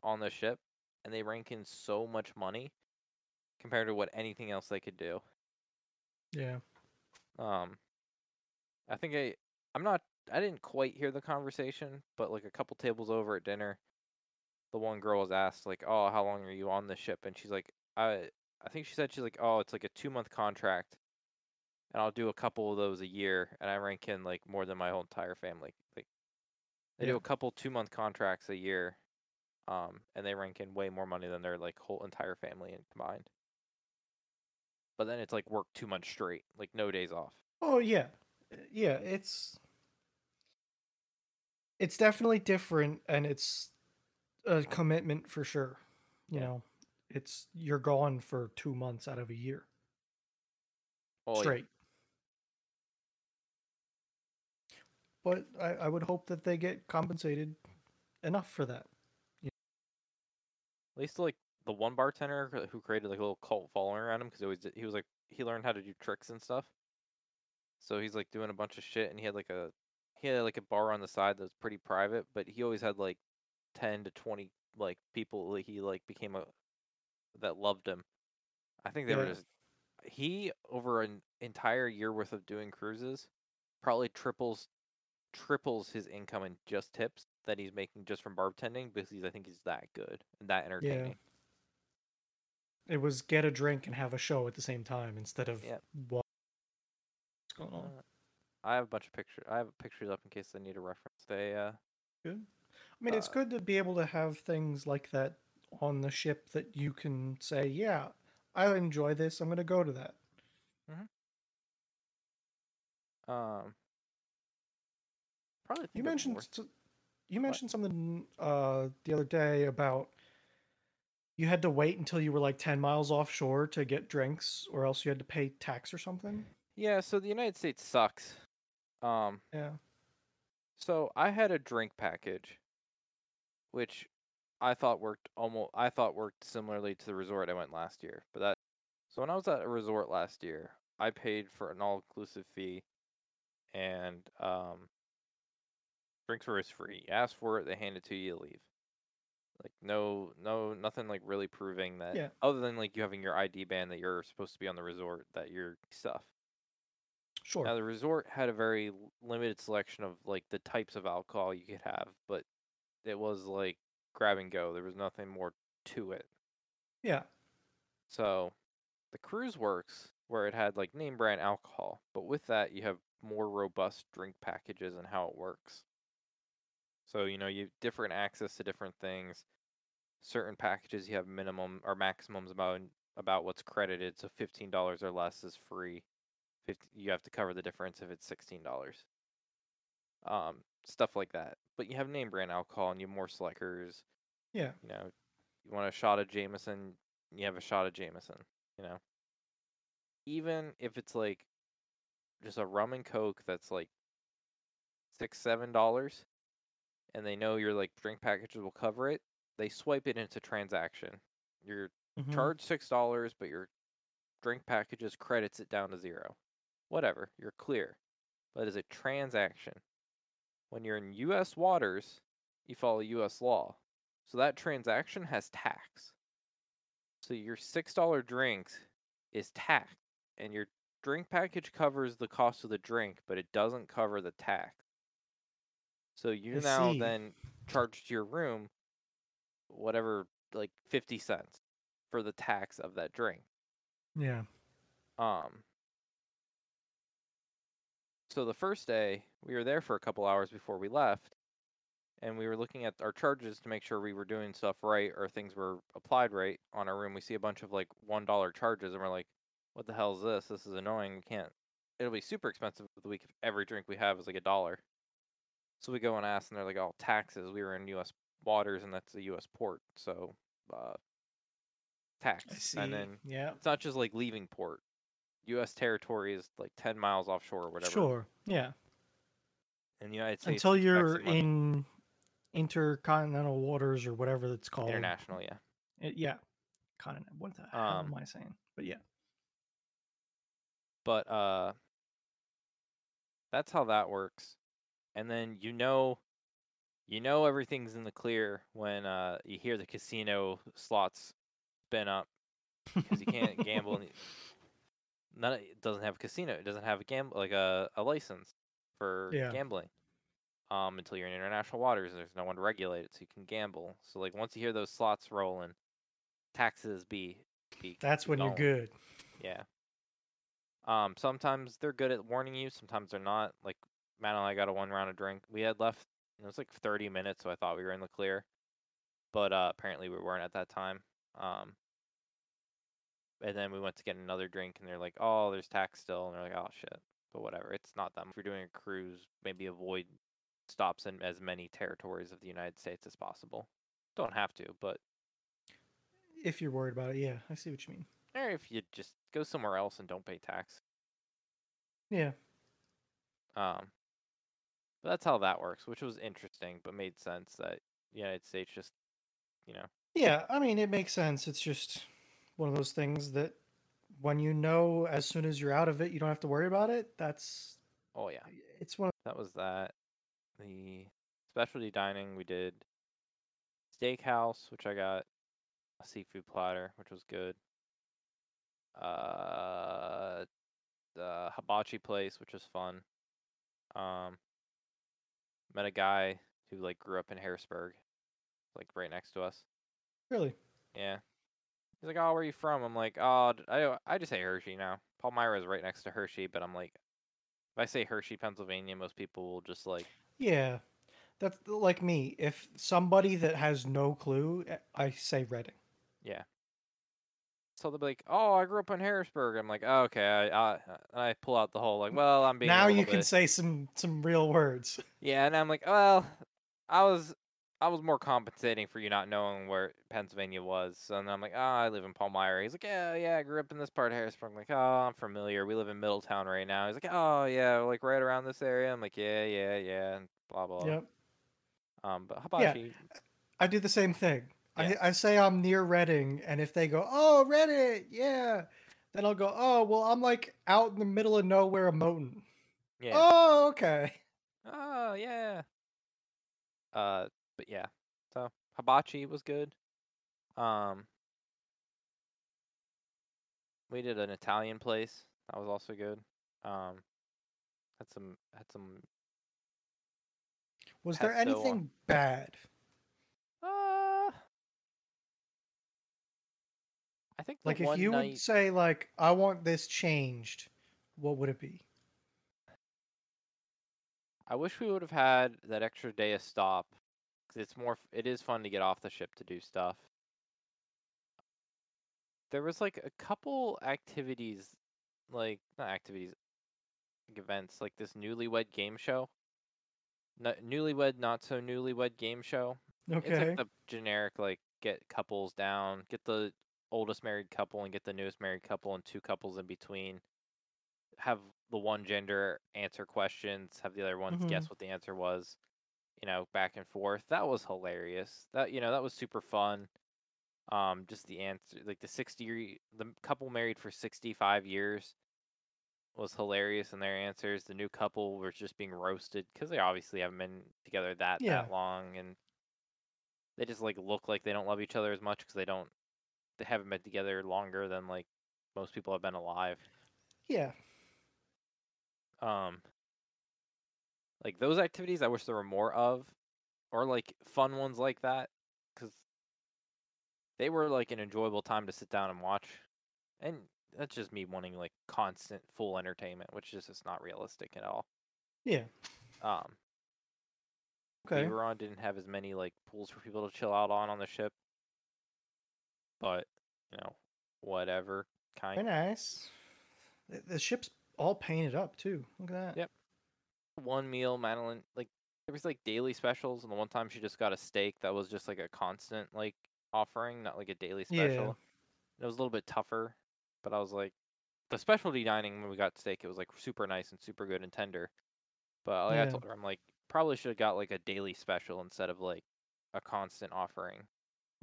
on the ship, and they rank in so much money compared to what anything else they could do. Yeah. Um, I think I. I'm not. I didn't quite hear the conversation, but like a couple tables over at dinner, the one girl was asked like, "Oh, how long are you on the ship?" And she's like, "I." I think she said she's like, "Oh, it's like a two month contract, and I'll do a couple of those a year, and I rank in like more than my whole entire family. Like, they do a couple two month contracts a year, um, and they rank in way more money than their like whole entire family in combined. But then it's like work two months straight, like no days off. Oh yeah, yeah. It's it's definitely different, and it's a commitment for sure. You Yeah. know, it's you're gone for two months out of a year yeah. straight. But I, I would hope that they get compensated enough for that. You know? At least like the one bartender who- created like a little cult following around him because he always did, he was like he learned how to do tricks and stuff. So he's like doing a bunch of shit, and he had like a he had like a bar on the side that was pretty private, but he always had like ten to twenty like people that he like became a that loved him. I think they were just he over an entire year worth of doing cruises probably triples triples his income in just tips that he's making just from bartending because I think he's that good and that entertaining. It was get a drink and have a show at the same time instead of Yeah. What's going on. Uh, I have a bunch of pictures. I have pictures up in case they need a reference. They uh Good. I mean, it's uh, good to be able to have things like that on the ship that you can say, "Yeah, I enjoy this. I'm going to go to that." um probably You think mentioned more- you mentioned something uh, the other day about you had to wait until you were like 10 miles offshore to get drinks or else you had to pay tax or something. Yeah, so the United States sucks. Um Yeah. so I had a drink package which I thought worked almost I thought worked similarly to the resort I went last year. But that so when I was at a resort last year, I paid for an all-inclusive fee and um drinks were free. You ask for it, they hand it to you, you leave. Like no no nothing like really proving that Yeah. other than like you having your ID band that you're supposed to be on the resort that you're stuff. Sure. Now the resort had a very limited selection of like the types of alcohol you could have, but it was like grab and go. There was nothing more to it. Yeah. So the cruise works where it had like name brand alcohol, but with that you have more robust drink packages and how it works. So you know you have different access to different things. Certain packages you have minimum or maximums about about what's credited. So fifteen dollars or less is free. 50, you have to cover the difference if it's sixteen dollars. Um, stuff like that. But you have name brand alcohol and you have more Slickers. Yeah. You know, you want a shot of Jameson, you have a shot of Jameson. You know, even if it's like just a rum and coke that's like six seven dollars, and they know your like drink packages will cover it, they swipe it into transaction. You're Mhm. charged six dollars, but your drink packages credits it down to zero. Whatever, you're clear. But as a transaction, when you're in U.S. waters, you follow U.S. law. So that transaction has tax. So your six dollar drink is taxed, and your drink package covers the cost of the drink, but it doesn't cover the tax. So you I now see. then charge to your room whatever like 50 cents for the tax of that drink. Yeah. Um so the first day we were there for a couple hours before we left and we were looking at our charges to make sure we were doing stuff right or things were applied right on our room. We see a bunch of like one dollar charges and we're like, what the hell is this? This is annoying. We can't it'll be super expensive for the week if every drink we have is like a dollar. So we go and ask and they're like, Oh, taxes. We were in US waters and that's a US port, so uh tax. I see. And then yeah. it's not just like leaving port. U.S. territory is like ten miles offshore or whatever. Sure. Yeah. In the United States, Until you're in intercontinental waters or whatever that's called. international, yeah. It- yeah. Continent. What the hell Um, am I saying? But yeah. But uh, that's how that works. And then you know, you know everything's in the clear when uh you hear the casino slots spin up because you can't gamble. [laughs] [laughs] None. It doesn't have a casino. It doesn't have a gamble like a, a license for Yeah. gambling. Um, until you're in international waters, there's no one to regulate it, so you can gamble. So like once you hear those slots rolling, taxes be be. That's when you're good. Yeah. Um, sometimes they're good at warning you. Sometimes they're not. Like Matt and I got a one round of drink. We had left. It was like 30 minutes, so I thought we were in the clear, but uh, apparently we weren't at that time. Um, and then we went to get another drink, and they're like, "Oh, there's tax still," and they're like, "Oh shit." But whatever, it's not that. much. If you're doing a cruise, maybe avoid stops in as many territories of the United States as possible. Don't have to, but If you're worried about it, yeah, I see what you mean. or if you just go somewhere else and don't pay tax. Yeah. Um, but that's how that works, which was interesting, but made sense that the United States just, you know, Yeah, I mean, it makes sense. It's just one of those things that when you know as soon as you're out of it, you don't have to worry about it. That's oh yeah, it's one of that was that. The specialty dining we did steakhouse, which I got a seafood platter, which was good. Uh, the hibachi place, which was fun. Um, met a guy who like grew up in Harrisburg, like right next to us. really Yeah. He's like, "Oh, where are you from?" I'm like, "Oh, I I just say Hershey now. Palmyra is right next to Hershey, but I'm like, if I say Hershey, Pennsylvania, most people will just like, yeah. That's like me. If somebody that has no clue, eh, I say Reading. yeah. So they'll be like, "Oh, I grew up in Harrisburg." I'm like, oh, "Okay." I, I I pull out the whole like, "Well, I'm being now you little can bit-" say some some real words. Yeah, and I'm like, "Well, I was I was more compensating for you not knowing where Pennsylvania was." So then I'm like, "Oh, I live in Palmyra." He's like, "Yeah, yeah, I grew up in this part of Harrisburg." I'm like, "Oh, I'm familiar. We live in Middletown right now." He's like, "Oh, yeah, like right around this area." I'm like, "Yeah, yeah, yeah," and blah blah. Yep. Um, but hibachi, I do the same thing. Yeah. I, I say I'm near Reading, and if they go, "Oh, Reading, yeah," then I'll go, "Oh, well, I'm like out in the middle of nowhere, of Mohnton." yeah. Oh, okay. Oh yeah. Uh, but yeah. So hibachi was good. Um, we did an Italian place that was also good. Um, Had some had some. Was there anything bad? Uh, I think Like if you night, would say like I want this changed, what would it be? I wish we would have had that extra day of stop. It's more. It is fun to get off the ship to do stuff. There was like a couple activities, like not activities, like events, like this newlywed game show. N- newlywed, not so newlywed game show. Okay, It's like the generic like get couples down, get the oldest married couple and get the newest married couple and two couples in between. Have the one gender answer questions, have the other ones guess mm-hmm. what the answer was. You know, back and forth. That was hilarious. That you know, that was super fun. Um, just the answer, like the sixty, the couple married for sixty-five years, was hilarious in their answers. The new couple was just being roasted because they obviously haven't been together that Yeah. that long, and they just like look like they don't love each other as much because they don't, they haven't been together longer than like most people have been alive. Yeah. Um, like those activities, I wish there were more of, or like fun ones like that, because they were like an enjoyable time to sit down and watch. And that's just me wanting like constant full entertainment, which is just not realistic at all. Yeah. Um, Okay. Beaveron didn't have as many like pools for people to chill out on on the ship, but you know, whatever kind. Very nice. The, the ship's all painted up too. Look at that. Yep. One meal Madeline like there was like daily specials and the one time she just got a steak that was just like a constant like offering, not like a daily Yeah. special. It was a little bit tougher, but I was like the specialty dining when we got steak, it was like super nice and super good and tender. But like I told her, I'm like probably should have got like a daily special instead of like a constant offering.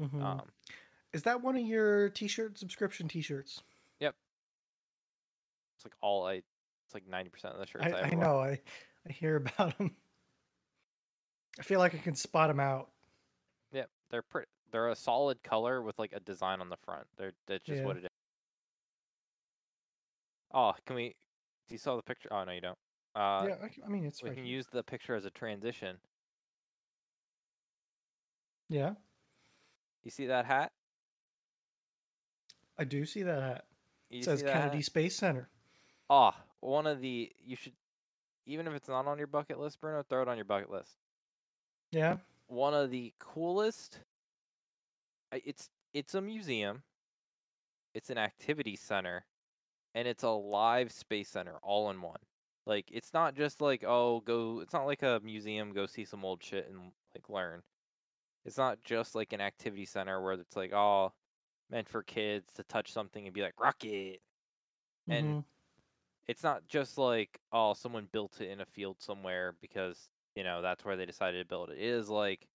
Mhm. Um, Is that one of your t-shirt subscription t-shirts? Yep. It's like all I, it's like ninety percent of the shirts I, I, I know. I I hear about them. I feel like I can spot them out. Yeah, they're pretty. They're a solid color with like a design on the front. They're that's just Yeah. what it is. Oh, can we? Do you saw the picture? Oh no, you don't. Uh, yeah, I, c- I mean it's we right can here. use the picture as a transition. Yeah, You see that hat? I do see that hat. You It says Kennedy hat? Space Center. Ah, one of the you should, even if it's not on your bucket list, Bruno, throw it on your bucket list. Yeah. One of the coolest. It's it's a museum. It's an activity center, and it's a live space center all in one. Like it's not just like oh go. It's not like a museum. Go see some old shit and like learn. It's not just like an activity center where it's like oh meant for kids to touch something and be like rocket. And mhm. It's not just like oh someone built it in a field somewhere because you know that's where they decided to build it. It is like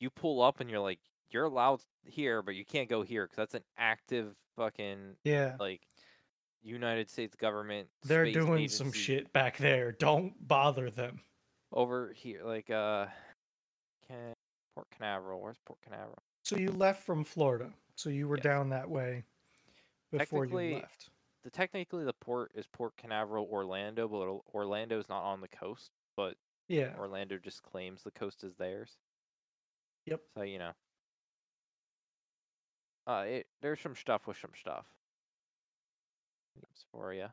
you pull up and you're like you're allowed here, but you can't go here because that's an active fucking yeah, like United States government. they're doing some shit back there. Don't bother them. over here, like uh, can Port Canaveral. Where's Port Canaveral? So you left from Florida. So you were Yes. down that way before you left. The technically the port is Port Canaveral, Orlando, but Orlando is not on the coast, but Yeah. Orlando just claims the coast is theirs. Yep. So you know, uh, it, there's some stuff with some stuff. For you.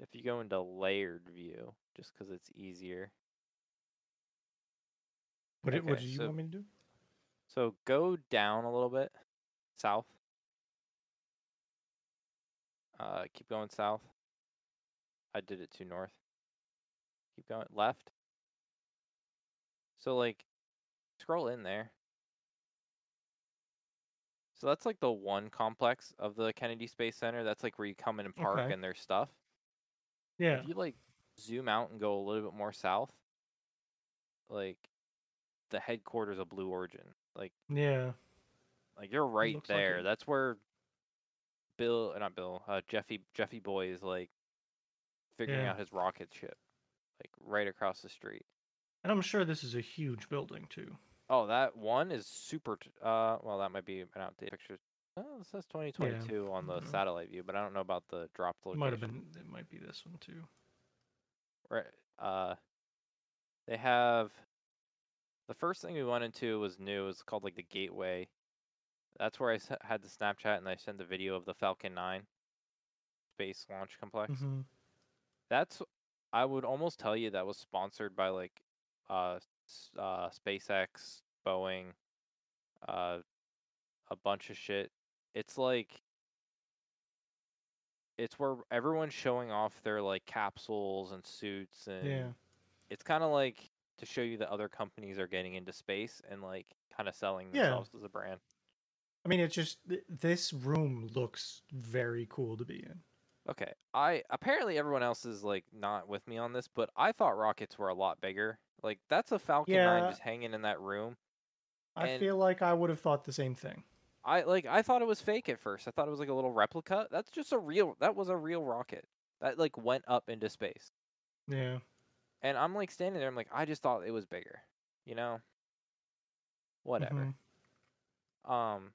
If you go into layered view, just because it's easier. What, did what okay, do you so- want me to do? So go down a little bit, south. Uh, keep going south. I did it to north. Keep going left. So like, scroll in there. So that's like the one complex of the Kennedy Space Center. That's like where you come in and park Okay. and there's stuff. Yeah. If you like zoom out and go a little bit more south, like the headquarters of Blue Origin, like Yeah. like you're right looks like there. That's where Bill, uh, not Bill, uh, Jeffy Jeffy Boy is like figuring Yeah. out his rocket ship, like right across the street. And I'm sure this is a huge building too. Oh, that one is super. T- uh, well, that might be an outdated picture. Oh, it says 2022 on the Mhm. satellite view, but I don't know about the dropped It location. might have been. It might be this one too. Right. Uh, they have the first thing we went into was new. It's called like the Gateway. That's where I had the Snapchat and I sent the video of the Falcon 9 space launch complex. Mm-hmm. That's I would almost tell you that was sponsored by like uh, uh SpaceX, Boeing, uh a bunch of shit. It's like it's where everyone's showing off their like capsules and suits and Yeah. it's kind of like to show you that other companies are getting into space and like kind of selling Yeah. themselves as a brand. I mean, it's just th- this room looks very cool to be in. Okay. I apparently everyone else is like not with me on this, but I thought rockets were a lot bigger. Like that's a Falcon 9 just hanging in that room. I And- feel like I would have thought the same thing. I like I thought it was fake at first. I thought it was like a little replica. That's just a real that was a real rocket. That like went up into space. Yeah. And I'm like standing there I'm like I just thought it was bigger. You know? Whatever. Mhm. Um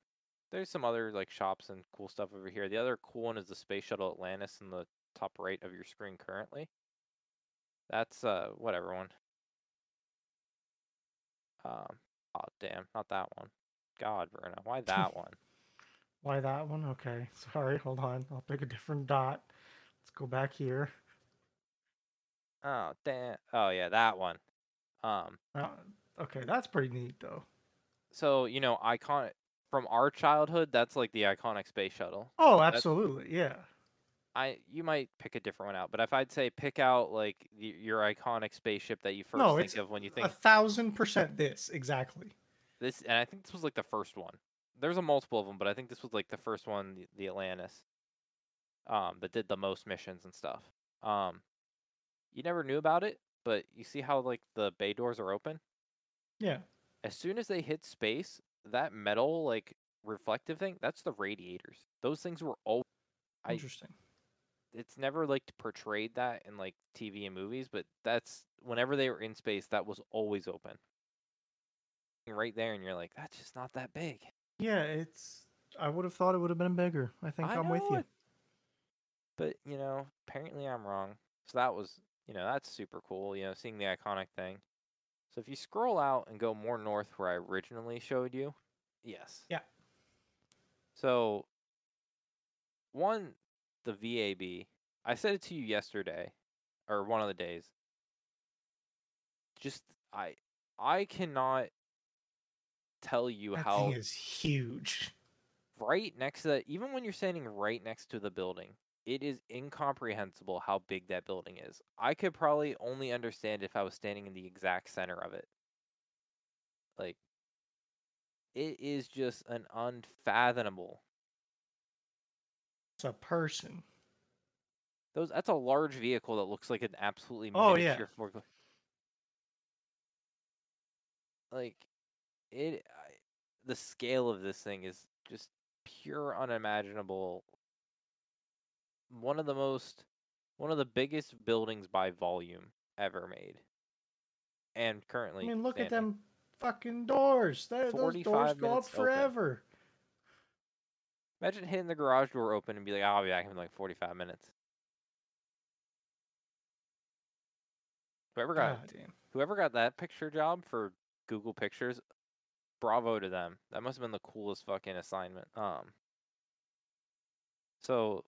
there's some other like shops and cool stuff over here. The other cool one is the Space Shuttle Atlantis in the top right of your screen currently. That's uh whatever one. Um oh damn, not that one. God, Bruno, why that one? [laughs] Why that one? Okay. [laughs] Sorry. Hold on. I'll pick a different dot. Let's go back here. Oh damn. Oh yeah, that one. Um Uh, okay, that's pretty neat though. so you know, icon from our childhood, that's like the iconic space shuttle. Oh, That's- absolutely. Yeah. I you might pick a different one out, but if I'd say pick out like the, your iconic spaceship that you first No, think of when you think A thousand percent this exactly. this, and I think this was like the first one. There's a multiple of them, but I think this was like the first one, the, the Atlantis, um, that did the most missions and stuff. Um, you never knew about it, but you see how like the bay doors are open. Yeah. As soon as they hit space, that metal like reflective thing, that's the radiators. Those things were all. I Interesting. it's never like portrayed that in like TV and movies, but that's whenever they were in space, that was always open. Right there, and you're like, that's just not that big. Yeah, it's. I would have thought it would have been bigger. I think I I'm with you. But you know, apparently I'm wrong. So that was, you know, that's super cool. You know, seeing the iconic thing. So if you scroll out and go more north, where I originally showed you, yes. Yeah. So one, the VAB. I said it to you yesterday, or one of the days. Just I, I cannot tell you That how thing is huge. right next to that, even when you're standing right next to the building, it is incomprehensible how big that building is. I could probably only understand if I was standing in the exact center of it. Like, it is just an unfathomable. It's a person. Those that's a large vehicle that looks like an absolutely Oh, yeah. forklift. Like, it. I, the scale of this thing is just pure unimaginable. One of the most, one of the biggest buildings by volume ever made, and currently, I mean, look at them fucking doors. Those doors go up minutes open. forever. Imagine hitting the garage door open and be like, "I'll be back in like forty-five minutes." Whoever got whoever got that picture job for Google Pictures, bravo to them. That must have been the coolest fucking assignment. Um. So,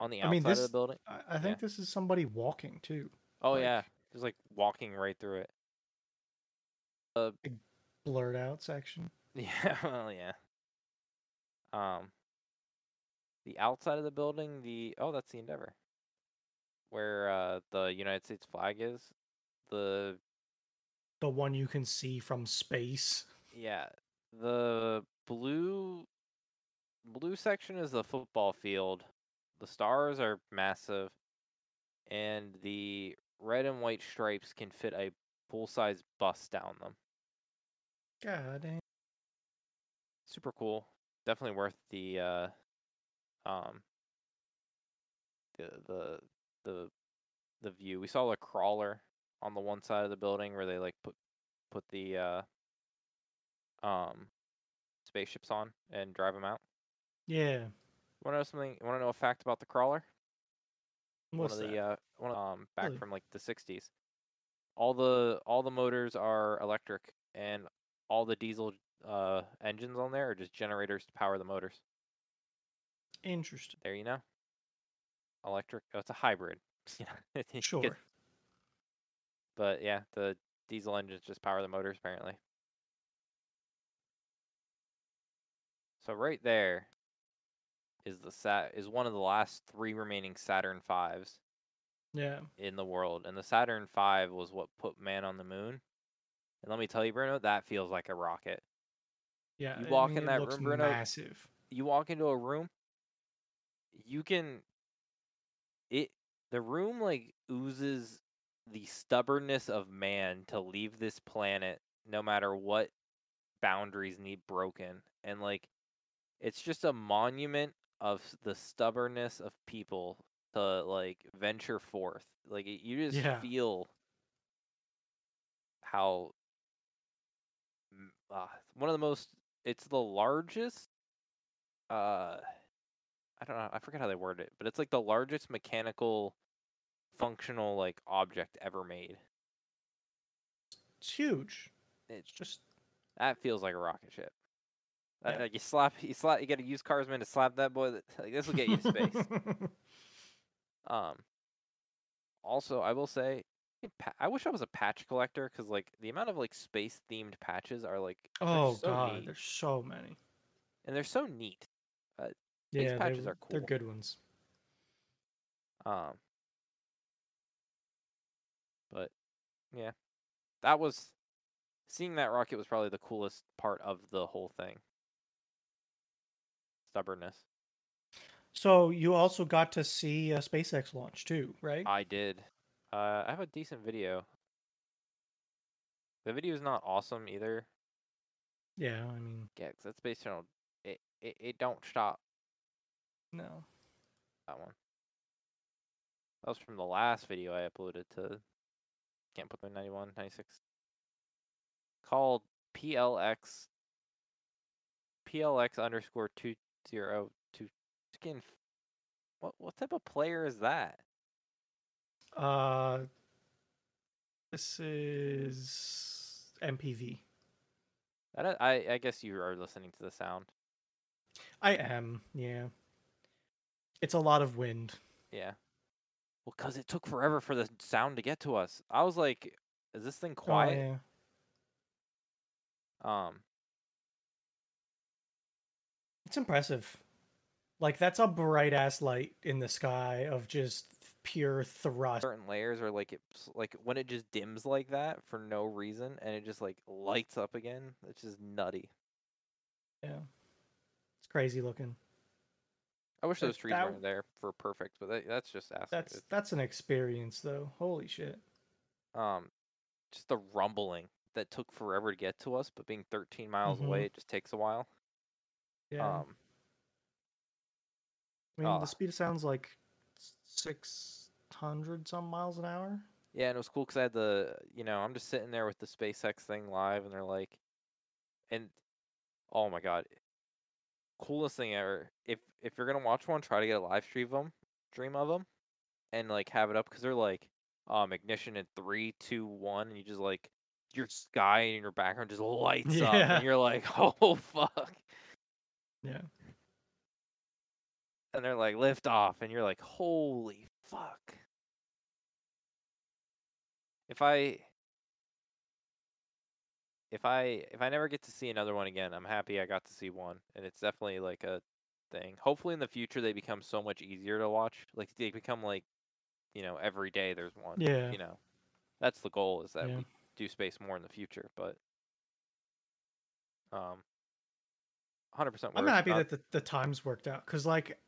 on the I outside mean, of this- the building. I, I think this is somebody walking too. Oh like- yeah, just like walking right through it. The blurred out section. [laughs] Yeah, well, yeah. Um, the outside of the building, the oh, that's the Endeavor, where uh the United States flag is. The The one you can see from space. yeah, the blue blue section is the football field. The stars are massive, and the red and white stripes can fit a full size bus down them. God damn. super cool. Definitely worth the uh um the the the the view. We saw a crawler on the one side of the building where they like put put the uh um spaceships on and drive them out. Yeah. Want to know something? Want to know a fact about the crawler? What's one of that? the uh, one of, um back Really? from like the '60s. All the all the motors are electric, and all the diesel uh engines on there are just generators to power the motors. Interesting. There you know. Electric. Oh, it's a hybrid. [laughs] Sure. but yeah, the diesel engines just power the motors apparently. So right there is the sat is one of the last three remaining Saturn fives Yeah. in the world, and the Saturn V was what put man on the moon. And let me tell you, Bruno, that feels like a rocket. Yeah. You I walk mean, in that room, Bruno, Massive. You walk into a room, you can it the room like oozes the stubbornness of man to leave this planet no matter what boundaries need broken. And like it's just a monument of the stubbornness of people to like venture forth. Like you just Yeah. feel how uh, one of the most it's the largest uh I don't know, I forget how they word it, but it's like the largest mechanical functional like object ever made. It's huge. It's It's just that feels like a rocket ship. Uh, Yeah. Like you slap you slap you got to use Carsman to slap that boy that, [laughs] like this will get you space. [laughs] Um. Also, I will say, I wish I was a patch collector because like the amount of like space themed patches are like oh so god, neat. there's so many. and they're so neat. Yeah, patches are cool. They're good ones. Um. But yeah, that was seeing that rocket was probably the coolest part of the whole thing. Stubbornness. So you also got to see a SpaceX launch too, right? I did. Uh, I have a decent video. The video is not awesome either. yeah, I mean, Yeah, 'cause that's based on it, it. It don't stop no. that one. That was from the last video I uploaded to Can't Put the 91, 96. Called PLX PLX underscore two zero two skin. What what type of player is that? Uh, this is MPV. That I I guess you are listening to the sound. I am, yeah. It's a lot of wind. Yeah. Well, cause it took forever for the sound to get to us. I was like, is this thing Oh, quiet? yeah. Um. It's impressive. Like that's a bright ass light in the sky of just pure thrust. certain layers are like it's like when it just dims like that for no reason and it just like lights up again it's just nutty Yeah. It's crazy looking. i wish those trees that- weren't there for perfect but that, that's just asking That's that's an experience though. Holy shit. um just the rumbling that took forever to get to us but being 13 miles Mhm. away it just takes a while Yeah. um I mean, ah. the speed of sound's like 600 some miles an hour. yeah and it was cool because i had the you know i'm just sitting there with the spacex thing live and they're like and oh my god coolest thing ever if if you're gonna watch one try to get a live stream of them stream of them and like have it up because they're like um ignition in three two one and you just like your sky and your background just lights up and you're like [laughs] oh fuck Yeah. and they're like lift off and you're like holy fuck if i if i if i never get to see another one again i'm happy i got to see one and it's definitely like a thing hopefully in the future they become so much easier to watch like they become like you know every day there's one Yeah. you know that's the goal is that Yeah. we do space more in the future but um 100% I'm happy not- that the, the times worked out because, like,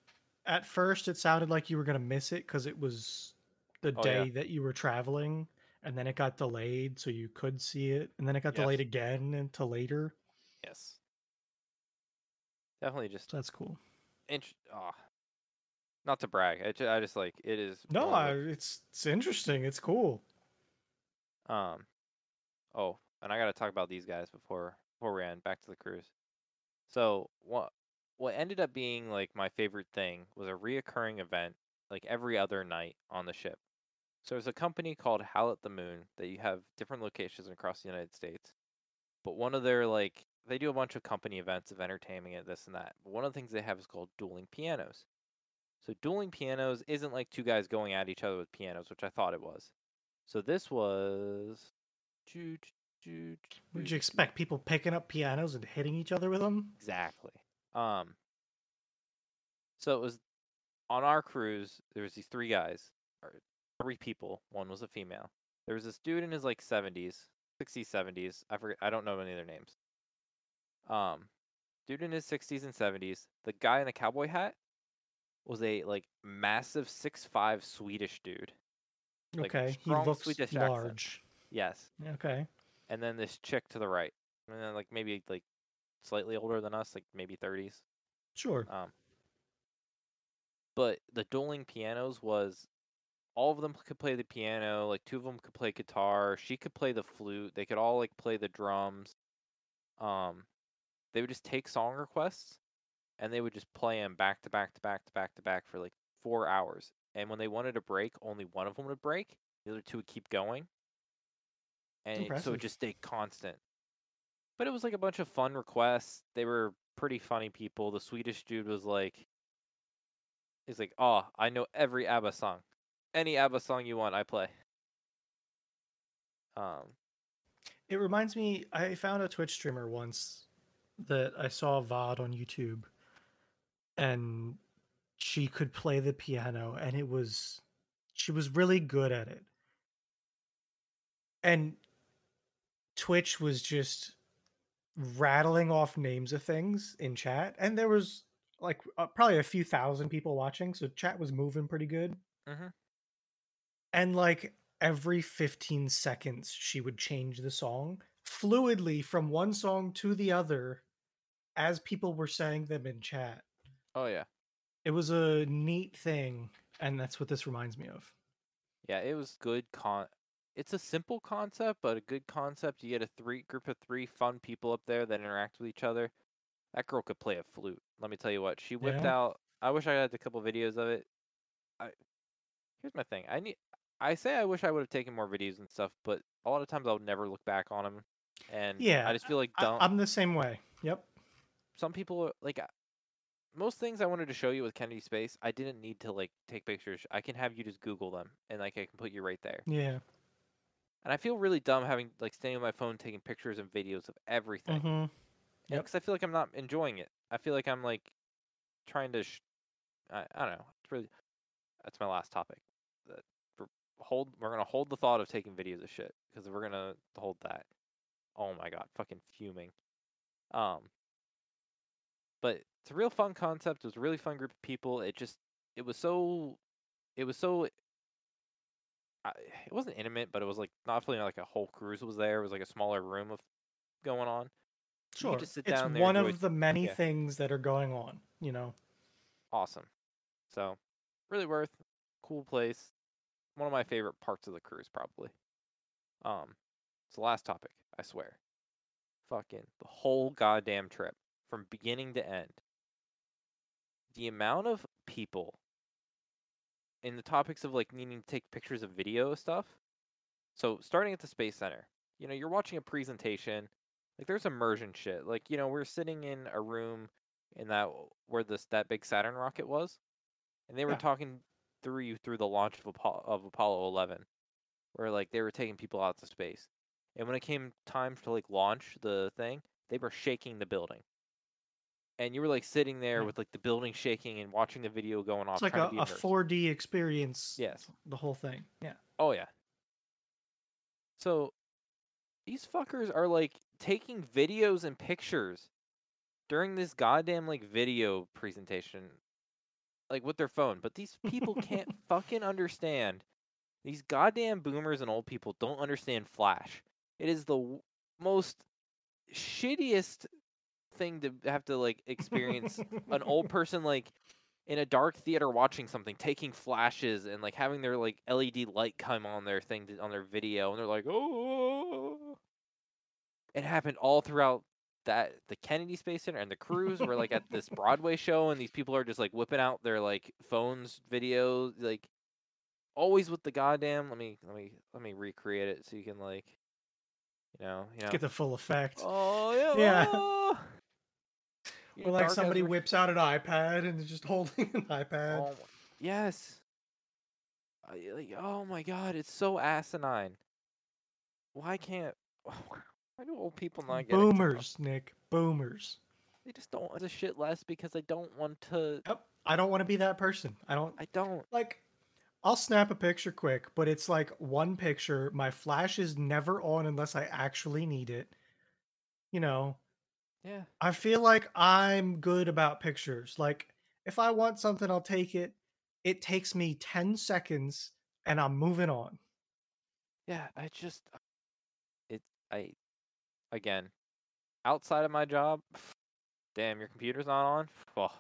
at first it sounded like you were gonna miss it because it was the Oh, yeah. day that you were traveling, and then it got delayed, so you could see it, and then it got delayed again until later. yes definitely just So that's cool. int- ah, not to brag. I just, I just like it is. No, I, it's it's interesting. It's cool. um. Oh, and I got to talk about these guys before before we end. Back to the cruise. So what what ended up being like my favorite thing was a reoccurring event like every other night on the ship. So there's a company called Howl at the Moon that you have different locations across the United States. But one of their like they do a bunch of company events of entertainment and this and that. But one of the things they have is called dueling pianos. So dueling pianos isn't like two guys going at each other with pianos, which I thought it was. So this was. Would you expect people picking up pianos and hitting each other with them? Exactly. Um. So it was on our cruise. There was these three guys, or three people. One was a female. There was this dude in his like seventies, 60s, 70s. I forget. I don't know any of their names. Um, dude in his 60s and 70s. The guy in the cowboy hat was a like massive six five Swedish dude. Like, okay, he looks Swedish large. Accent. Yes. Okay. And then this chick to the right, and then like maybe like slightly older than us, like maybe 30s. Sure. Um. But the dueling pianos was all of them could play the piano. Like two of them could play guitar. She could play the flute. They could all like play the drums. Um, they would just take song requests and they would just play them back to back to back to back to back for like four hours. And when they wanted a break, only one of them would break. The other two would keep going. And so it just stayed constant. But it was like a bunch of fun requests. They were pretty funny people. The Swedish dude was like, he's like, oh, I know every ABBA song. Any ABBA song you want, I play. Um, it reminds me. I found a Twitch streamer once that I saw VOD on YouTube, and she could play the piano, and it was she was really good at it. And Twitch was just rattling off names of things in chat, and there was like uh, probably a few thousand people watching, so chat was moving pretty good. Mm-hmm. And like every 15 seconds, she would change the song fluidly from one song to the other as people were saying them in chat. Oh yeah. It was a neat thing, and that's what this reminds me of. Yeah, it was good con it's a simple concept, but a good concept. You get a three group of three fun people up there that interact with each other. That girl could play a flute. Let me tell you what. She whipped yeah. out I wish I had a couple videos of it. I Here's my thing. I need I say I wish I would have taken more videos and stuff, but a lot of times I would never look back on them. And yeah, I just feel like dumb. I, I'm the same way. Yep some people like most things I wanted to show you with Kennedy Space, I didn't need to like take pictures. I can have you just Google them, and like I can put you right there. Yeah. And I feel really dumb having like standing on my phone taking pictures and videos of everything. Mm-hmm. Yeah, because I feel like I'm not enjoying it. I feel like I'm like trying to. Sh- I, I don't know. It's really. That's my last topic. That hold. We're gonna hold the thought of taking videos of shit because we're gonna hold that. Oh my god, fucking fuming. Um, but it's a real fun concept. It was a really fun group of people. It just it was so it was so it wasn't intimate, but it was like not feeling like a whole cruise was there. It was like a smaller room of going on. Sure, just sit it's down there, one of the many yeah. things that are going on. You know, awesome. So, really worth cool place. One of my favorite parts of the cruise, probably. Um, it's the last topic. I swear. Fucking the whole goddamn trip from beginning to end. The amount of people in the topics of like needing to take pictures of video stuff. So starting at the Space Center, you know, you're watching a presentation, like there's immersion shit. Like, you know, we're sitting in a room in that where this that big Saturn rocket was, and they were yeah. talking through you through the launch of Apollo, of Apollo 11, where like they were taking people out to space. And when it came time to like launch the thing, they were shaking the building and you were like sitting there with like the building shaking and watching the video going off. It's like a, a 4D experience. Yes. The whole thing. Yeah. Oh yeah. So these fuckers are like taking videos and pictures during this goddamn like video presentation like with their phone, but these people can't [laughs] fucking understand. These goddamn boomers and old people don't understand Flash. It is the w- most shittiest thing to have to like experience an old [laughs] person like in a dark theater watching something, taking flashes and like having their like LED light come on their thing on their video, and they're like, oh. It happened all throughout that the Kennedy Space Center and the cruise were like at this Broadway [laughs] show, and these people are just like whipping out their like phones, videos, like always with the goddamn. Let me let me let me recreate it so you can like, you know, you know, get the full effect. Oh yeah, yeah. Oh. [laughs] Or like somebody whips out an iPad and is just [laughs] holding an iPad. Oh, yes. like, oh my god, it's so asinine. Why can't? [sighs] Why do old people not get boomers, Nick? Boomers. They just don't want to shit less because I don't want to. Yep. I don't want to be that person. I don't. I don't like. I'll snap a picture quick, but it's like one picture. My flash is never on unless I actually need it. You know. Yeah. I feel like I'm good about pictures. Like if I want something, I'll take it. It takes me 10 seconds and I'm moving on. Yeah, I just uh, it I again, outside of my job, damn, your computer's not on. Oh,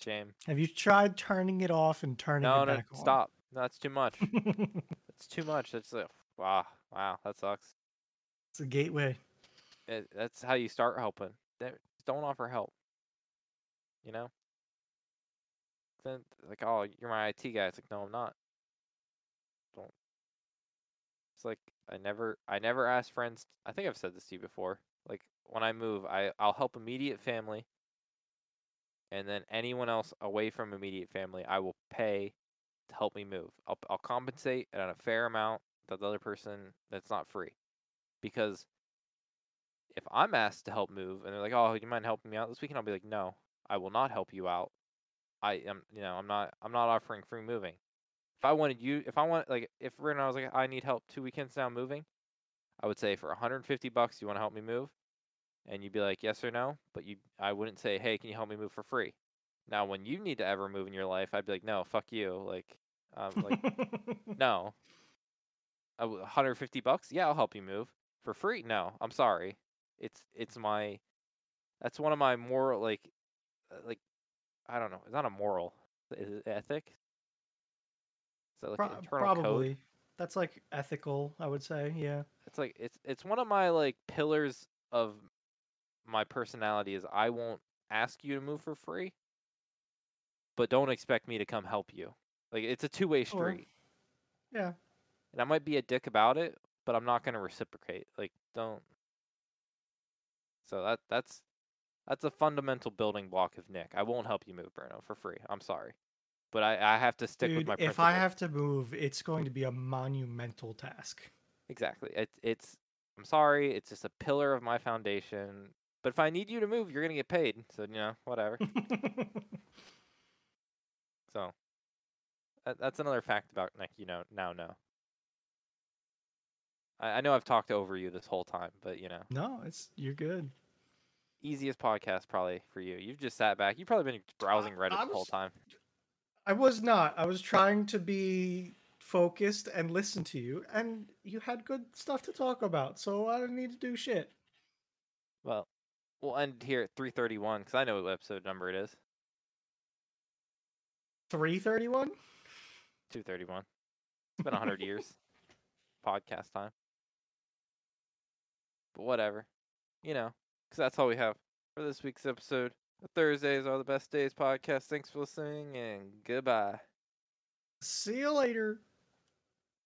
shame. Have you tried turning it off and turning no, it no, back on? stop. No, that's too [laughs] much. That's too much. That's like, wow, wow, that sucks. It's a gateway. It, that's how you start helping. Don't offer help. You know. Then like, oh, you're my IT guy. It's like, no, I'm not. Don't. It's like I never, I never ask friends. I think I've said this to you before. Like when I move, I I'll help immediate family. And then anyone else away from immediate family, I will pay to help me move. I'll I'll compensate at a fair amount that the other person that's not free, because if I'm asked to help move and they're like, "Oh, you mind helping me out this weekend?" I'll be like, "No, I will not help you out. I am, you know, I'm not, I'm not offering free moving. If I wanted you, if I want, like, if now I was like, I need help two weekends now moving, I would say for 150 bucks, you want to help me move, and you'd be like, yes or no. But you, I wouldn't say, hey, can you help me move for free? Now, when you need to ever move in your life, I'd be like, no, fuck you. Like, um, like, [laughs] no. 150 bucks? Yeah, I'll help you move for free. No, I'm sorry. It's it's my that's one of my more like uh, like I don't know. It's not a moral. Is it ethic? Is that like Pro- internal probably. Code? That's like ethical, I would say. Yeah. It's like it's it's one of my like pillars of my personality is I won't ask you to move for free, but don't expect me to come help you. Like it's a two way street. yeah. And I might be a dick about it, but I'm not gonna reciprocate. Like don't so that that's that's a fundamental building block of Nick. I won't help you move, Bruno, for free. I'm sorry, but I, I have to stick Dude, with my. If I have to move, it's going to be a monumental task. Exactly. It, it's. I'm sorry. It's just a pillar of my foundation. But if I need you to move, you're gonna get paid. So you know, whatever. [laughs] so that, that's another fact about Nick. You know, now know. I, I know I've talked over you this whole time, but you know. No, it's you're good. Easiest podcast probably for you. You've just sat back. You've probably been browsing Reddit was, the whole time. I was not. I was trying to be focused and listen to you, and you had good stuff to talk about, so I didn't need to do shit. Well, we'll end here at 331 because I know what episode number it is. 331? 231. It's been 100 years. [laughs] Podcast time. But whatever. You know, because that's all we have for this week's episode. Thursdays are the best days podcast. Thanks for listening and goodbye. See you later.